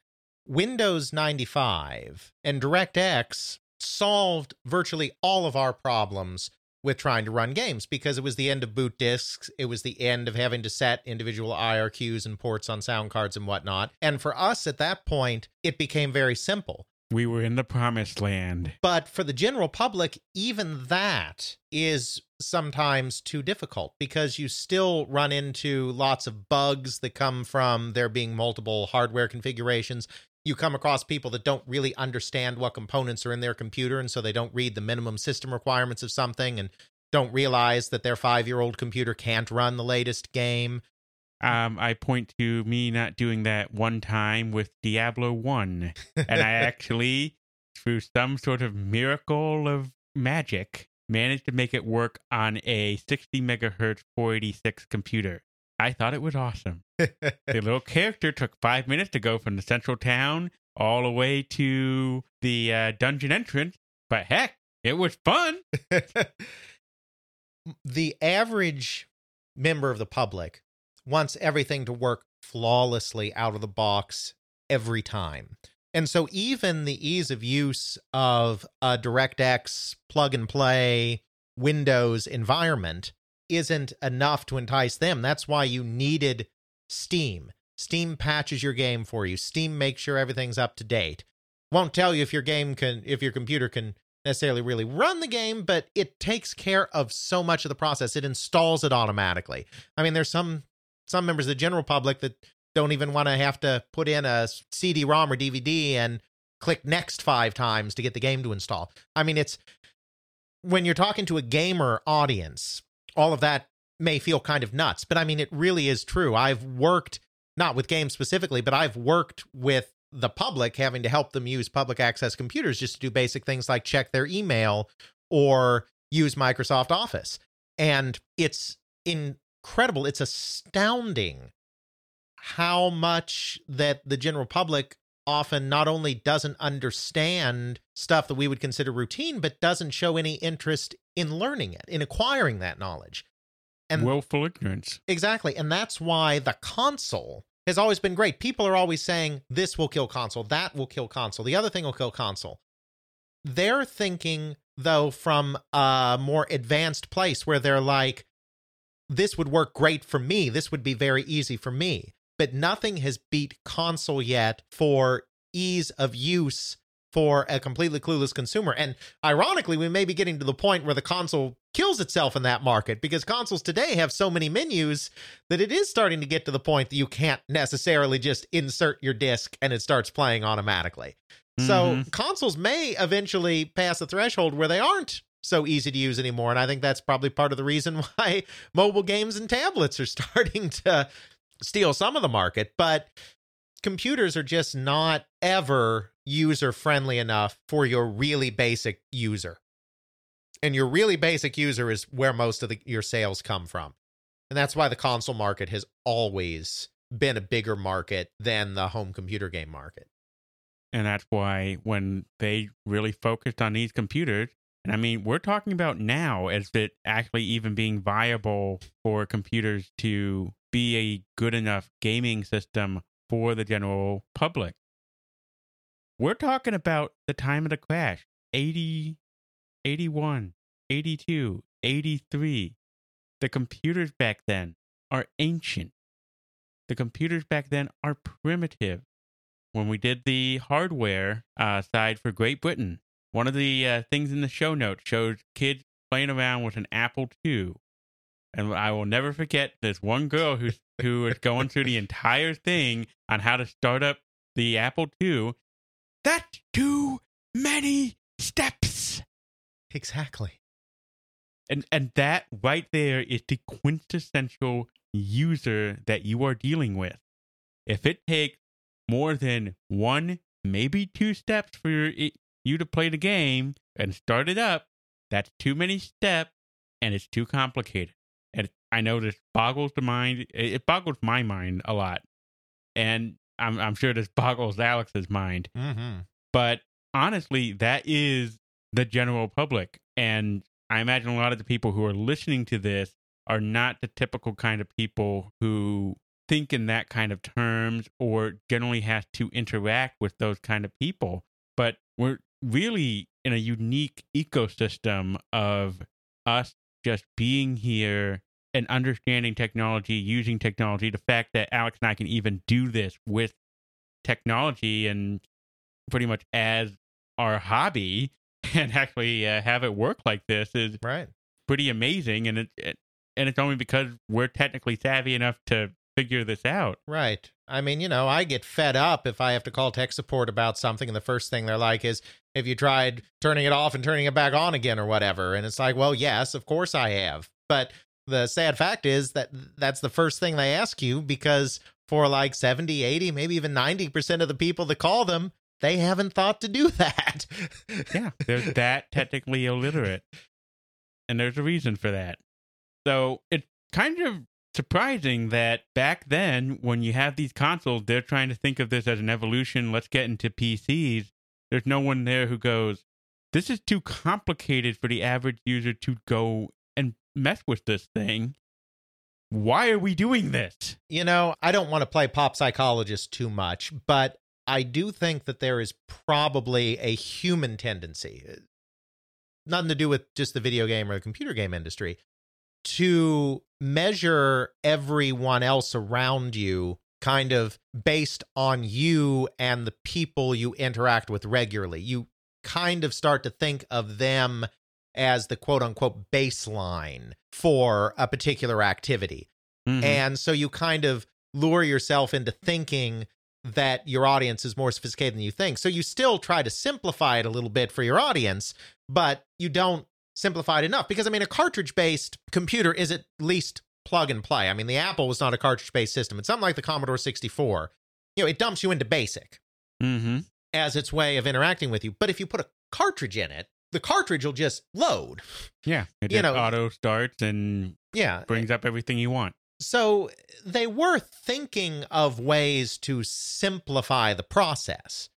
Windows 95 and DirectX solved virtually all of our problems with trying to run games because it was the end of boot disks. It was the end of having to set individual IRQs and ports on sound cards and whatnot. And for us at that point, it became very simple. We were in the promised land. But for the general public, even that is sometimes too difficult because you still run into lots of bugs that come from there being multiple hardware configurations. You come across people that don't really understand what components are in their computer, and so they don't read the minimum system requirements of something and don't realize that their five year old computer can't run the latest game. Um, I point to me not doing that one time with Diablo 1. And I [laughs] actually, through some sort of miracle of magic, managed to make it work on a 60 megahertz 486 computer. I thought it was awesome. [laughs] the little character took five minutes to go from the central town all the way to the uh, dungeon entrance, but heck, it was fun. [laughs] the average member of the public wants everything to work flawlessly out of the box every time. And so even the ease of use of a DirectX plug and play Windows environment isn't enough to entice them. That's why you needed Steam. Steam patches your game for you. Steam makes sure everything's up to date. Won't tell you if your game can if your computer can necessarily really run the game, but it takes care of so much of the process. It installs it automatically. I mean, there's some some members of the general public that don't even want to have to put in a CD-ROM or DVD and click next five times to get the game to install. I mean, it's when you're talking to a gamer audience, all of that may feel kind of nuts, but I mean, it really is true. I've worked not with games specifically, but I've worked with the public having to help them use public access computers just to do basic things like check their email or use Microsoft Office. And it's incredible. It's astounding how much that the general public often not only doesn't understand stuff that we would consider routine, but doesn't show any interest in learning it, in acquiring that knowledge. And Willful ignorance. Exactly. And that's why the console has always been great. People are always saying this will kill console, that will kill console, the other thing will kill console. They're thinking, though, from a more advanced place where they're like, this would work great for me. This would be very easy for me. But nothing has beat console yet for ease of use for a completely clueless consumer. And ironically, we may be getting to the point where the console kills itself in that market because consoles today have so many menus that it is starting to get to the point that you can't necessarily just insert your disc and it starts playing automatically. So Mhm. consoles may eventually pass the threshold where they aren't so easy to use anymore. And I think that's probably part of the reason [laughs] why mobile games and tablets are starting to steal some of the market. But computers are just not ever user friendly enough for your really basic user. And your really basic user is where most of the, your sales come from. And that's why the console market has always been a bigger market than the home computer game market. And that's why when they really focused on these computers, and I mean, we're talking about now as it actually even being viable for computers to be a good enough gaming system for the general public. We're talking about the time of the crash 80, 81, 82, 83. The computers back then are ancient. The computers back then are primitive. When we did the hardware uh, side for Great Britain, one of the uh, things in the show notes shows kids playing around with an Apple II. And I will never forget this one girl who who was going through the entire thing on how to start up the Apple II. That's too many steps. Exactly. And and that right there is the quintessential user that you are dealing with. If it takes more than one, maybe two steps for your, you to play the game and start it up, that's too many steps and it's too complicated. And I know this boggles the mind. It boggles my mind a lot, and I'm I'm sure this [laughs] boggles Alex's mind. Mm-hmm. But honestly, that is the general public, and I imagine a lot of the people who are listening to this are not the typical kind of people who think in that kind of terms or generally has to interact with those kind of people. But we're really in a unique ecosystem of us just being here and understanding technology, using technology, the fact that Alex and I can even do this with technology and pretty much as our hobby [laughs] and actually uh, have it work like this is Right. pretty amazing and it, it and it's only because we're technically savvy enough to figure this out. Right. I mean, you know, I get fed up if I have to call tech support about something, and the first thing they're like is, "Have you tried turning it off and turning it back on again, or whatever?" And it's like, well, yes, of course I have. But the sad fact is that that's the first thing they ask you because for like 70, 80, maybe even 90% of the people that call them, they haven't thought to do [laughs] that. Yeah, they're that technically illiterate. And there's a reason for that. So it's kind of surprising that back then, when you have these consoles, they're trying to think of this as an evolution. Let's get into PCs. There's no one there who goes, This is too complicated for the average user to go and mess with this thing. Why are we doing this? you know, I don't want to play pop psychologist too much, but I do think that there is probably a human tendency, uh, nothing to do with just the video game or the computer game industry, to measure everyone else around you kind of based on you and the people you interact with regularly. You kind of start to think of them as the quote unquote baseline for a particular activity. Mhm. And so you kind of lure yourself into thinking that your audience is more sophisticated than you think. So you still try to simplify it a little bit for your audience, but you don't simplify it enough because I mean a cartridge based computer is at least plug and play. I mean the Apple was not a cartridge based system. It's something like the Commodore 64. You know, it dumps you into basic Mhm. as its way of interacting with you. But if you put a cartridge in it, the cartridge will just load. Yeah. It You know- auto starts and Yeah. brings up everything you want. So they were thinking of ways to simplify the process.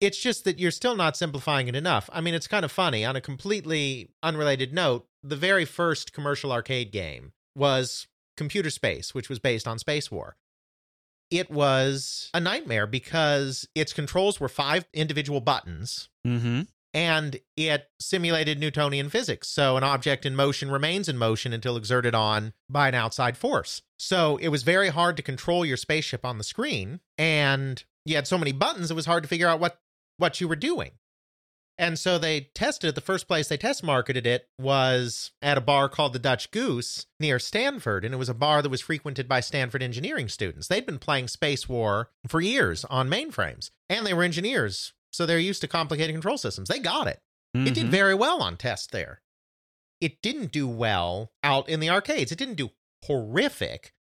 It's just that you're still not simplifying it enough. I mean, it's kind of funny. On a completely unrelated note, the very first commercial arcade game was Computer Space, which was based on Space War. It was a nightmare because its controls were five individual buttons Mm-hmm. and it simulated Newtonian physics. So an object in motion remains in motion until exerted on by an outside force. So it was very hard to control your spaceship on the screen, and you had so many buttons it was hard to figure out what what you were doing. And so they tested it. The first place they test marketed it was at a bar called the Dutch Goose near Stanford. And it was a bar that was frequented by Stanford engineering students. They'd been playing Space War for years on mainframes, and they were engineers. So they're used to complicated control systems. They got it. It did Mhm. very well on test there. It didn't do well out in the arcades. It didn't do horrific,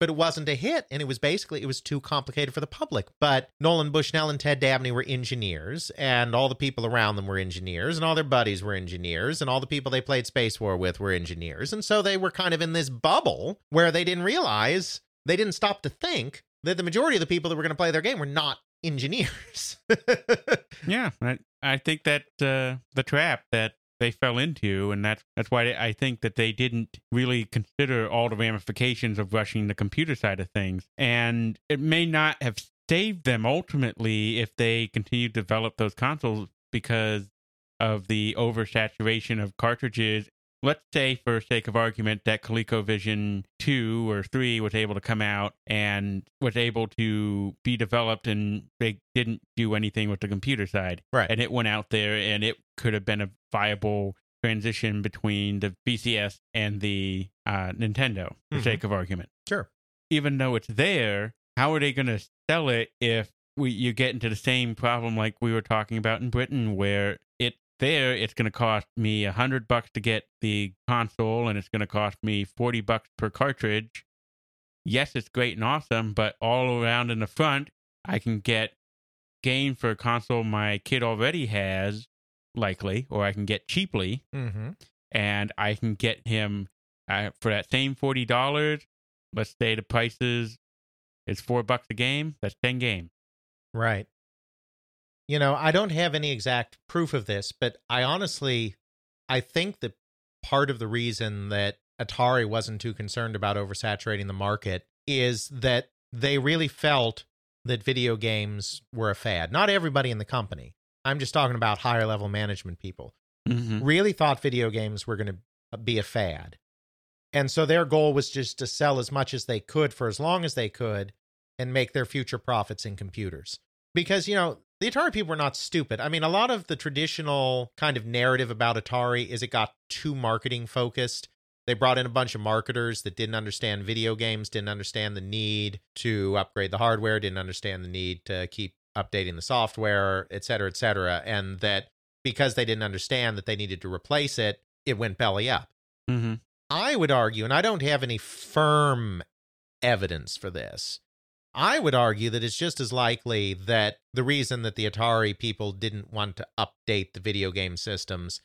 but it wasn't a hit. And it was basically, it was too complicated for the public. But Nolan Bushnell and Ted Dabney were engineers, and all the people around them were engineers, and all their buddies were engineers, and all the people they played Space War with were engineers. And so they were kind of in this bubble where they didn't realize, they didn't stop to think that the majority of the people that were going to play their game were not [laughs] engineers. Yeah, I, I think that uh, the trap that they fell into, and that's that's why I think that they didn't really consider all the ramifications of rushing the computer side of things, and it may not have saved them ultimately if they continued to develop those consoles because of the oversaturation of cartridges. Let's say, for sake of argument, that ColecoVision 2 or 3 was able to come out and was able to be developed, and they didn't do anything with the computer side right. and it went out there and it could have been a viable transition between the VCS and the uh, Nintendo, for Mhm. sake of argument. Sure. Even though it's there, how are they going to sell it if we you get into the same problem like we were talking about in Britain, where there, it's going to cost me a hundred bucks to get the console, and it's going to cost me forty bucks per cartridge. Yes, it's great and awesome, but all around in the front, I can get game for a console my kid already has, likely, or I can get cheaply, Mm-hmm. and I can get him uh, for that same forty dollars. Let's say the prices is four bucks a game. That's ten games. Right. You know, I don't have any exact proof of this, but I honestly I think that part of the reason that Atari wasn't too concerned about oversaturating the market is that they really felt that video games were a fad. Not everybody in the company. I'm just talking about higher level management people. Mm-hmm. Really thought video games were going to be a fad. And so their goal was just to sell as much as they could for as long as they could and make their future profits in computers. Because, you know, the Atari people were not stupid. I mean, a lot of the traditional kind of narrative about Atari is it got too marketing focused. They brought in a bunch of marketers that didn't understand video games, didn't understand the need to upgrade the hardware, didn't understand the need to keep updating the software, et cetera, et cetera. And that because they didn't understand that they needed to replace it, it went belly up. Mm-hmm. I would argue, and I don't have any firm evidence for this, I would argue that it's just as likely that the reason that the Atari people didn't want to update the video game systems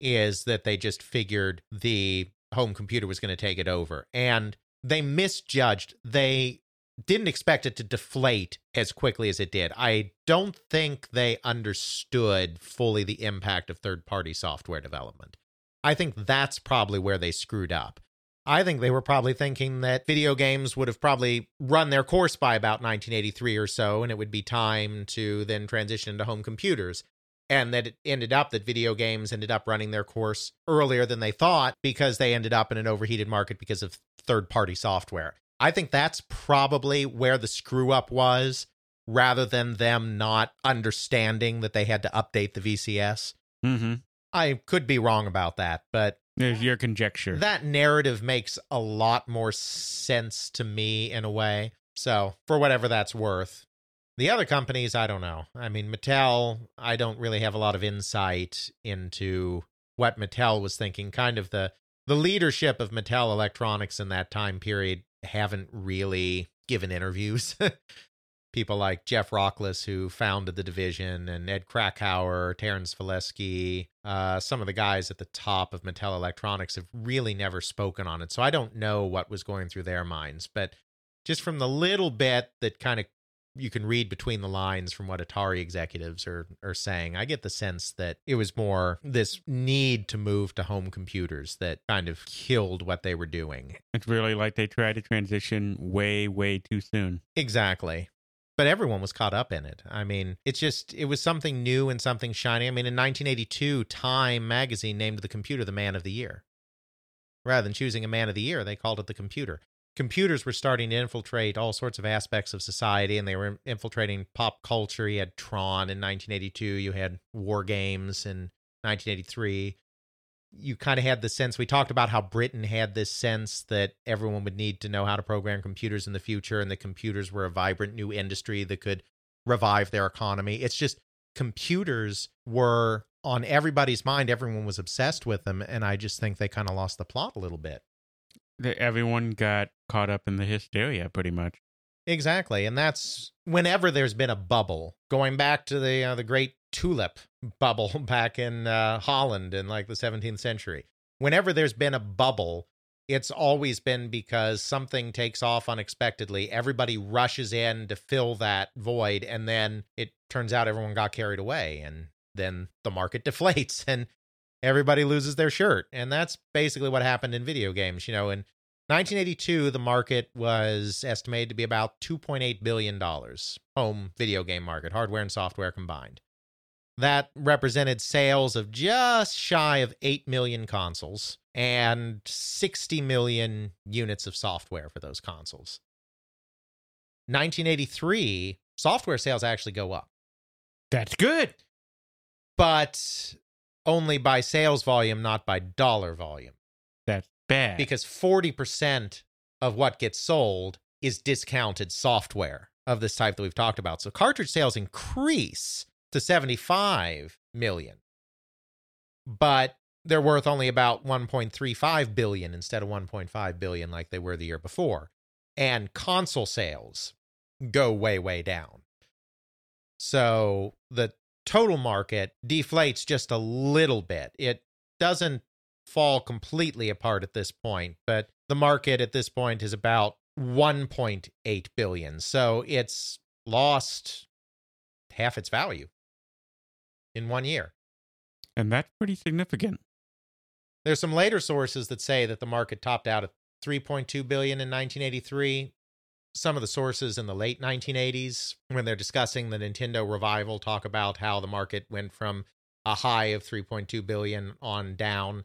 is that they just figured the home computer was going to take it over. And they misjudged. They didn't expect it to deflate as quickly as it did. I don't think they understood fully the impact of third party software development. I think that's probably where they screwed up. I think they were probably thinking that video games would have probably run their course by about 1983 or so, and it would be time to then transition into home computers. And that it ended up that video games ended up running their course earlier than they thought because they ended up in an overheated market because of third party software. I think that's probably where the screw up was rather than them not understanding that they had to update the VCS. Mm-hmm. I could be wrong about that, but There's your conjecture. that narrative makes a lot more sense to me in a way. So, for whatever that's worth. The other companies, I don't know. I mean, Mattel, I don't really have a lot of insight into what Mattel was thinking. Kind of the the leadership of Mattel Electronics in that time period haven't really given interviews. [laughs] People like Jeff Rochlis, who founded the division, and Ed Krakauer, Terrence Valeski, uh, some of the guys at the top of Mattel Electronics have really never spoken on it. So I don't know what was going through their minds. But just from the little bit that kind of you can read between the lines from what Atari executives are are saying. I get the sense that it was more this need to move to home computers that kind of killed what they were doing. It's really like they tried to transition way, way too soon. Exactly. But everyone was caught up in it. I mean, it's just, it was something new and something shiny. I mean, in 1982, Time magazine named the computer the man of the year. Rather than choosing a man of the year, they called it the computer. Computers were starting to infiltrate all sorts of aspects of society, and they were infiltrating pop culture. You had Tron in 1982, you had War Games in 1983 you kind of had the sense we talked about how Britain had this sense that everyone would need to know how to program computers in the future and the computers were a vibrant new industry that could revive their economy. It's just computers were on everybody's mind. Everyone was obsessed with them. And I just think they kind of lost the plot a little bit. everyone got caught up in the hysteria pretty much. Exactly, and that's whenever there's been a bubble. Going back to the uh, the great tulip bubble [laughs] back in uh, Holland in like the 17th century. Whenever there's been a bubble, it's always been because something takes off unexpectedly. Everybody rushes in to fill that void, and then it turns out everyone got carried away, and then the market [laughs] deflates and everybody loses their shirt. And that's basically what happened in video games. You know, in 1982, the market was estimated to be about $2.8 billion, home video game market, hardware and software combined. That represented sales of just shy of 8 million consoles and 60 million units of software for those consoles. 1983, software sales actually go up, That's good. but only by sales volume, not by dollar volume. Bad. because 40% of what gets sold is discounted software of this type that we've talked about. So cartridge sales increase to 75 million. But they're worth only about 1.35 billion instead of 1.5 billion like they were the year before. And console sales go way way down. So the total market deflates just a little bit. It doesn't fall completely apart at this point, but the market at this point is about 1.8 billion. So it's lost half its value in one year. and that's pretty significant. There's some later sources that say that the market topped out at 3.2 billion in 1983. Some of the sources in the late 1980s, when they're discussing the Nintendo revival, talk about how the market went from a high of 3.2 billion on down.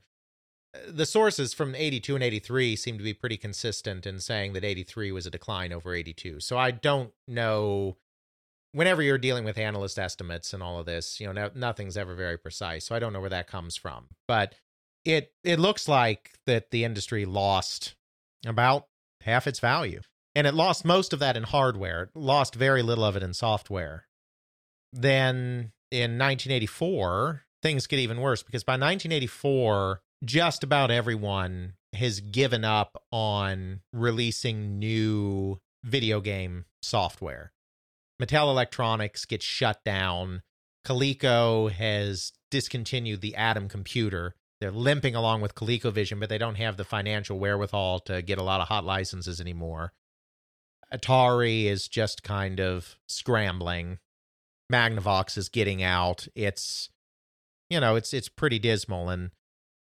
The sources from 82 and 83 seem to be pretty consistent in saying that 83 was a decline over 82. So I don't know. Whenever you're dealing with analyst estimates and all of this, you know, no, nothing's ever very precise. So I don't know where that comes from. But it it looks like that the industry lost about half its value and it lost most of that in hardware it lost very little of it in software then in 1984 things get even worse because by 1984 just about everyone has given up on releasing new video game software mattel electronics gets shut down coleco has discontinued the Adam computer they're limping along with ColecoVision, but they don't have the financial wherewithal to get a lot of hot licenses anymore. Atari is just kind of scrambling. Magnavox is getting out. It's you know, it's it's pretty dismal and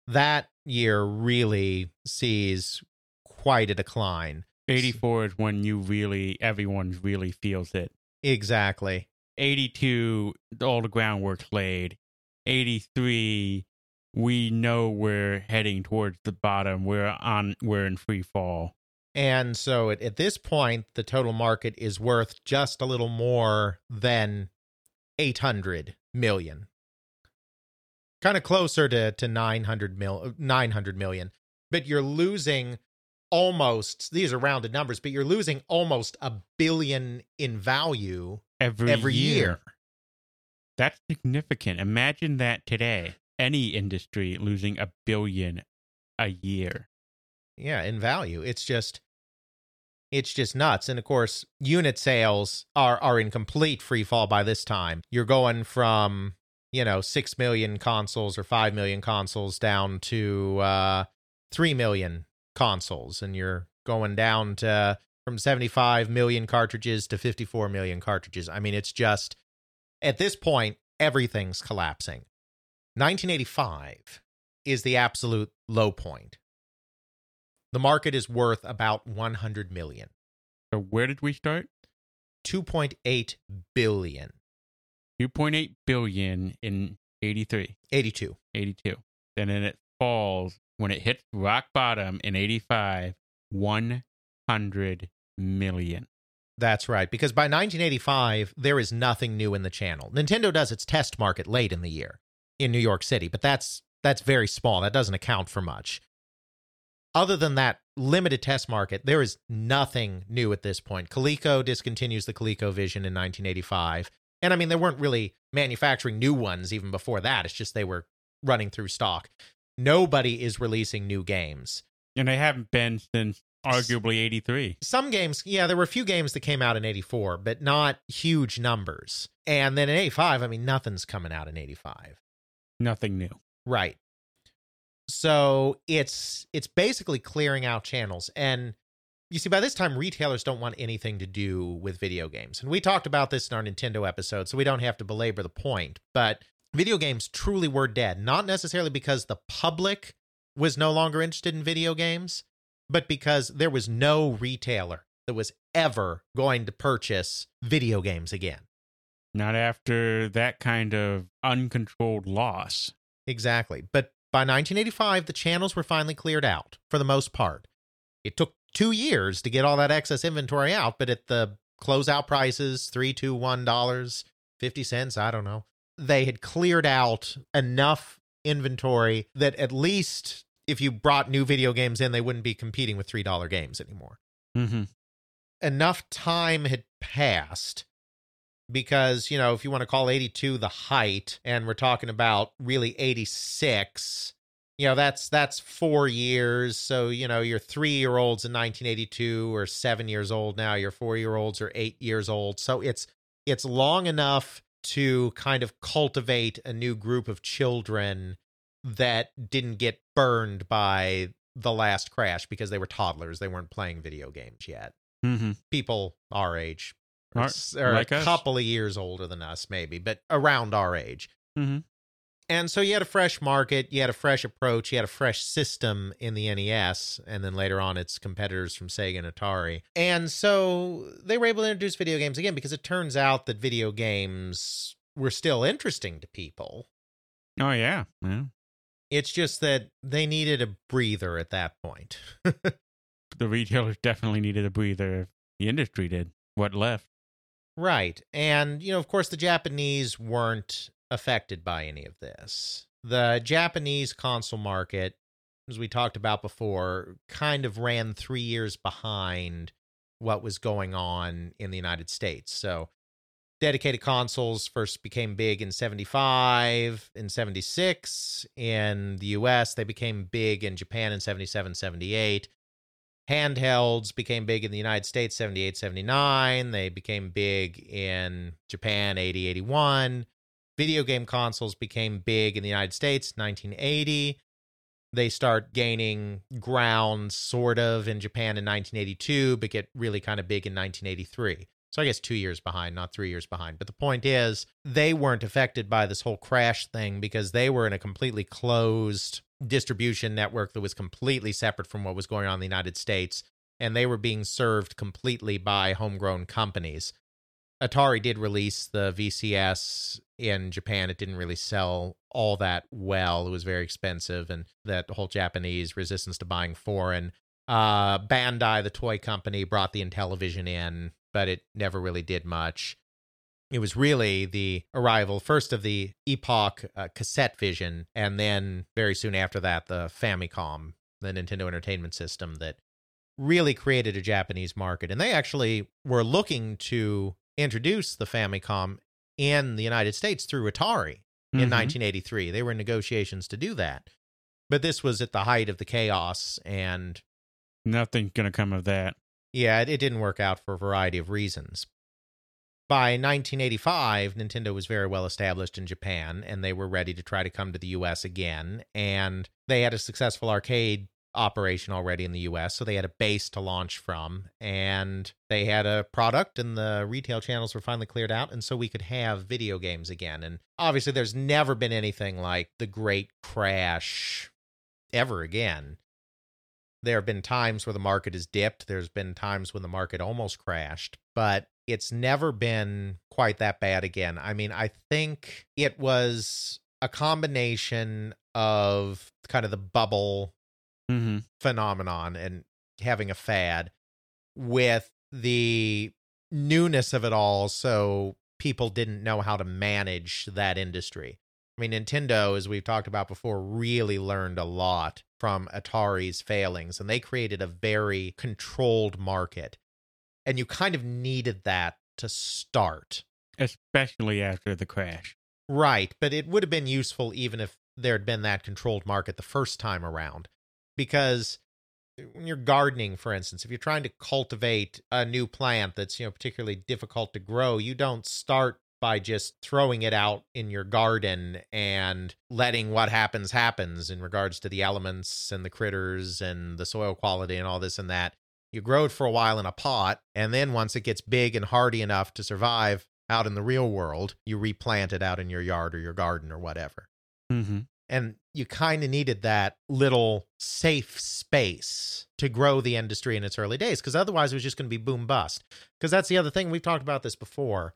that year really sees quite a decline. 84 is when you really, everyone really feels it. Exactly. 82, all the groundwork's laid. 83, we know we're heading towards the bottom. We're on, we're in free fall. And so at, at this point, the total market is worth just a little more than 800 million. Kind of closer to, to 900, mil, 900 million. But you're losing almost, these are rounded numbers, but you're losing almost a billion in value Every, every year. That's significant. Imagine that today. Any industry losing a billion a year. yeah in value it's just it's just nuts and of course unit sales are are in complete free fall by this time you're going from you know 6 million consoles or 5 million consoles down to uh 3 million consoles and you're going down to from 75 million cartridges to 54 million cartridges i mean it's just at this point everything's collapsing 1985 is the absolute low point the market is worth about 100 million. So where did we start? 2.8 billion. 2.8 billion in 83, 82. 82. And then it falls when it hits rock bottom in 85, 100 million. That's right. Because by 1985, there is nothing new in the channel. Nintendo does its test market late in the year in New York City, but that's that's very small. That doesn't account for much. Other than that limited test market, there is nothing new at this point. Coleco discontinues the ColecoVision in 1985. And I mean, they weren't really manufacturing new ones even before that. It's just they were running through stock. Nobody is releasing new games. And they haven't been since arguably 83. Some games, yeah, there were a few games that came out in 84, but not huge numbers. And then in 85, I mean, nothing's coming out in 85. Nothing new. Right. So it's it's basically clearing out channels. And you see, by this time, retailers don't want anything to do with video games. And we talked about this in our Nintendo episode, so we don't have to belabor the point. But video games truly were dead, not necessarily because the public was no longer interested in video games, but because there was no retailer that was ever going to purchase video games again. Not after that kind of uncontrolled loss. Exactly. But by 1985, the channels were finally cleared out for the most part. It took two years to get all that excess inventory out, but at the closeout prices, three, two, one dollars, fifty cents, I don't know. They had cleared out enough inventory that at least if you brought new video games in, they wouldn't be competing with three dollar games anymore. Mm-hmm. Enough time had passed because, you know, if you want to call 82 the height, and we're talking about really 86, you know, that's that's four years. So, you know, your three year olds in 1982 or seven years old now, your four year olds are eight years old. So it's it's long enough to kind of cultivate a new group of children that didn't get burned by the last crash because they were toddlers. They weren't playing video games yet. Mm-hmm. People our age, or, Our- like a us. couple of years older than us, maybe, but around our age. Mm-hmm. And so you had a fresh market, you had a fresh approach, you had a fresh system in the NES, and then later on its competitors from Sega and Atari. And so they were able to introduce video games again because it turns out that video games were still interesting to people. Oh yeah. yeah. It's just that they needed a breather at that point. [laughs] The retailers definitely needed a breather. The industry did. What left? Right. And, you know, of course, the Japanese weren't affected by any of this. The Japanese console market, as we talked about before, kind of ran three years behind what was going on in the United States. So, dedicated consoles first became big in 75 in 76 in the US they became big in Japan in 77 78 handhelds became big in the United States 78 79 they became big in Japan 80 81 video game consoles became big in the United States 1980 they start gaining ground sort of in Japan in 1982 but get really kind of big in 1983 so I guess 2 years behind not 3 years behind. But the point is they weren't affected by this whole crash thing because they were in a completely closed distribution network that was completely separate from what was going on in the United States and they were being served completely by homegrown companies. Atari did release the VCS in Japan. It didn't really sell all that well. It was very expensive, and that whole Japanese resistance to buying foreign. Uh, Bandai, the toy company, brought the Intellivision in, but it never really did much. It was really the arrival first of the Epoch uh, cassette vision, and then very soon after that, the Famicom, the Nintendo Entertainment System, that really created a Japanese market. And they actually were looking to introduce the Famicom in the United States through Atari in Mhm. 1983. They were in negotiations to do that. But this was at the height of the chaos, and Nothing's gonna come of that. yeah, it, it didn't work out for a variety of reasons. By 1985, Nintendo was very well established in Japan, and they were ready to try to come to the US again. And they had a successful arcade operation already in the US, so they had a base to launch from. And they had a product, and the retail channels were finally cleared out, and so we could have video games again. And obviously, there's never been anything like the great crash ever again there have been times where the market has dipped. There's been times when the market almost crashed, but it's never been quite that bad again. I mean, I think it was a combination of kind of the bubble Mm-hmm. phenomenon and having a fad with the newness of it all. So people didn't know how to manage that industry. I mean, Nintendo, as we've talked about before, really learned a lot from Atari's failings, and they created a very controlled market. And you kind of needed that to start. Especially after the crash. Right, but it would have been useful even if there had been that controlled market the first time around. Because when you're gardening, for instance, if you're trying to cultivate a new plant that's you know particularly difficult to grow, you don't start by just throwing it out in your garden and letting what happens happens in regards to the elements and the critters and the soil quality and all this and that. You grow it for a while in a pot, and then once it gets big and hardy enough to survive out in the real world, you replant it out in your yard or your garden or whatever. Mm-hmm. And you kind of needed that little safe space to grow the industry in its early days because otherwise it was just going to be boom bust. Because that's the other thing, we've talked about this before.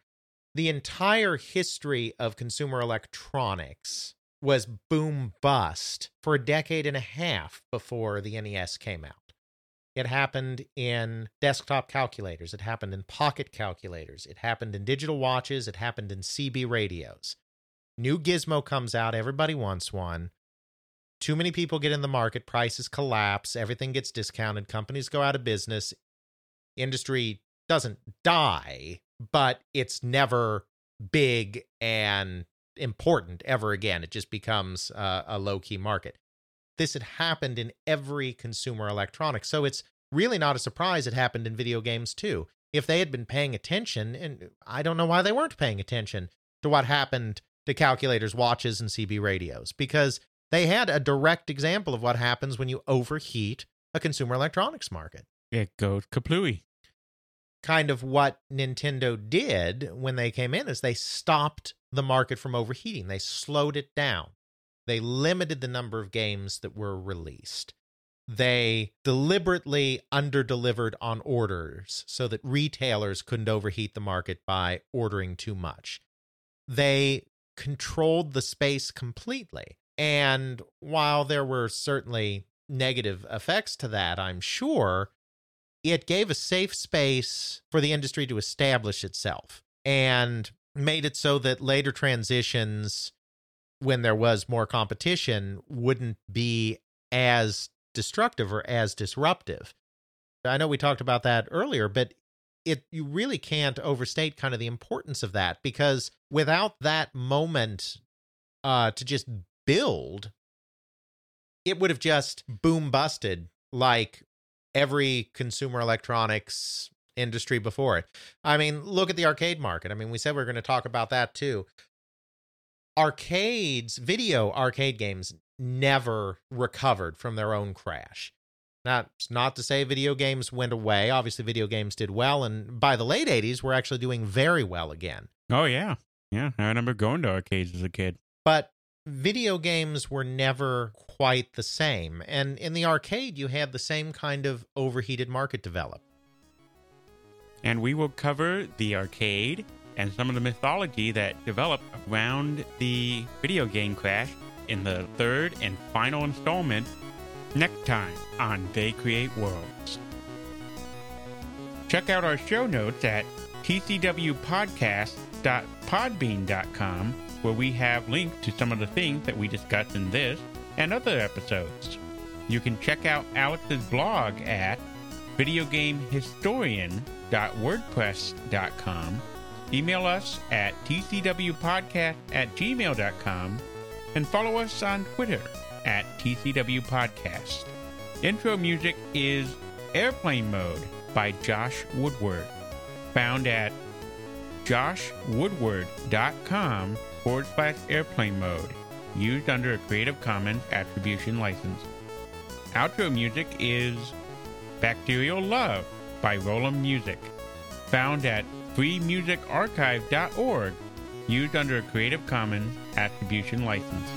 The entire history of consumer electronics was boom bust for a decade and a half before the NES came out. It happened in desktop calculators. It happened in pocket calculators. It happened in digital watches. It happened in CB radios. New gizmo comes out. Everybody wants one. Too many people get in the market. Prices collapse. Everything gets discounted. Companies go out of business. Industry doesn't die, but it's never big and important ever again. It just becomes uh, a low key market this had happened in every consumer electronics. So it's really not a surprise it happened in video games too. If they had been paying attention, and I don't know why they weren't paying attention to what happened to calculators, watches, and CB radios, because they had a direct example of what happens when you overheat a consumer electronics market. It goes kaplooey. Kind of what Nintendo did when they came in is they stopped the market from overheating. They slowed it down. They limited the number of games that were released. They deliberately underdelivered on orders so that retailers couldn't overheat the market by ordering too much. They controlled the space completely. And while there were certainly negative effects to that, I'm sure, it gave a safe space for the industry to establish itself and made it so that later transitions when there was more competition wouldn't be as destructive or as disruptive. I know we talked about that earlier, but it you really can't overstate kind of the importance of that because without that moment uh to just build it would have just boom busted like every consumer electronics industry before it. I mean, look at the arcade market. I mean, we said we are going to talk about that too arcades, video arcade games never recovered from their own crash. It's not to say video games went away. Obviously, video games did well, and by the late 80s, we're actually doing very well again. Oh, yeah. Yeah. I remember going to arcades as a kid. But video games were never quite the same. And in the arcade, you had the same kind of overheated market develop. And we will cover the arcade and some of the mythology that developed around the video game crash in the third and final installment next time on They Create Worlds. Check out our show notes at tcwpodcast.podbean.com where we have links to some of the things that we discuss in this and other episodes. You can check out Alex's blog at videogamehistorian.wordpress.com Email us at tcwpodcast at gmail.com and follow us on Twitter at tcwpodcast. Intro music is Airplane Mode by Josh Woodward, found at joshwoodward.com forward slash airplane mode, used under a Creative Commons Attribution License. Outro music is Bacterial Love by Roland Music, found at freemusicarchive.org, used under a Creative Commons Attribution License.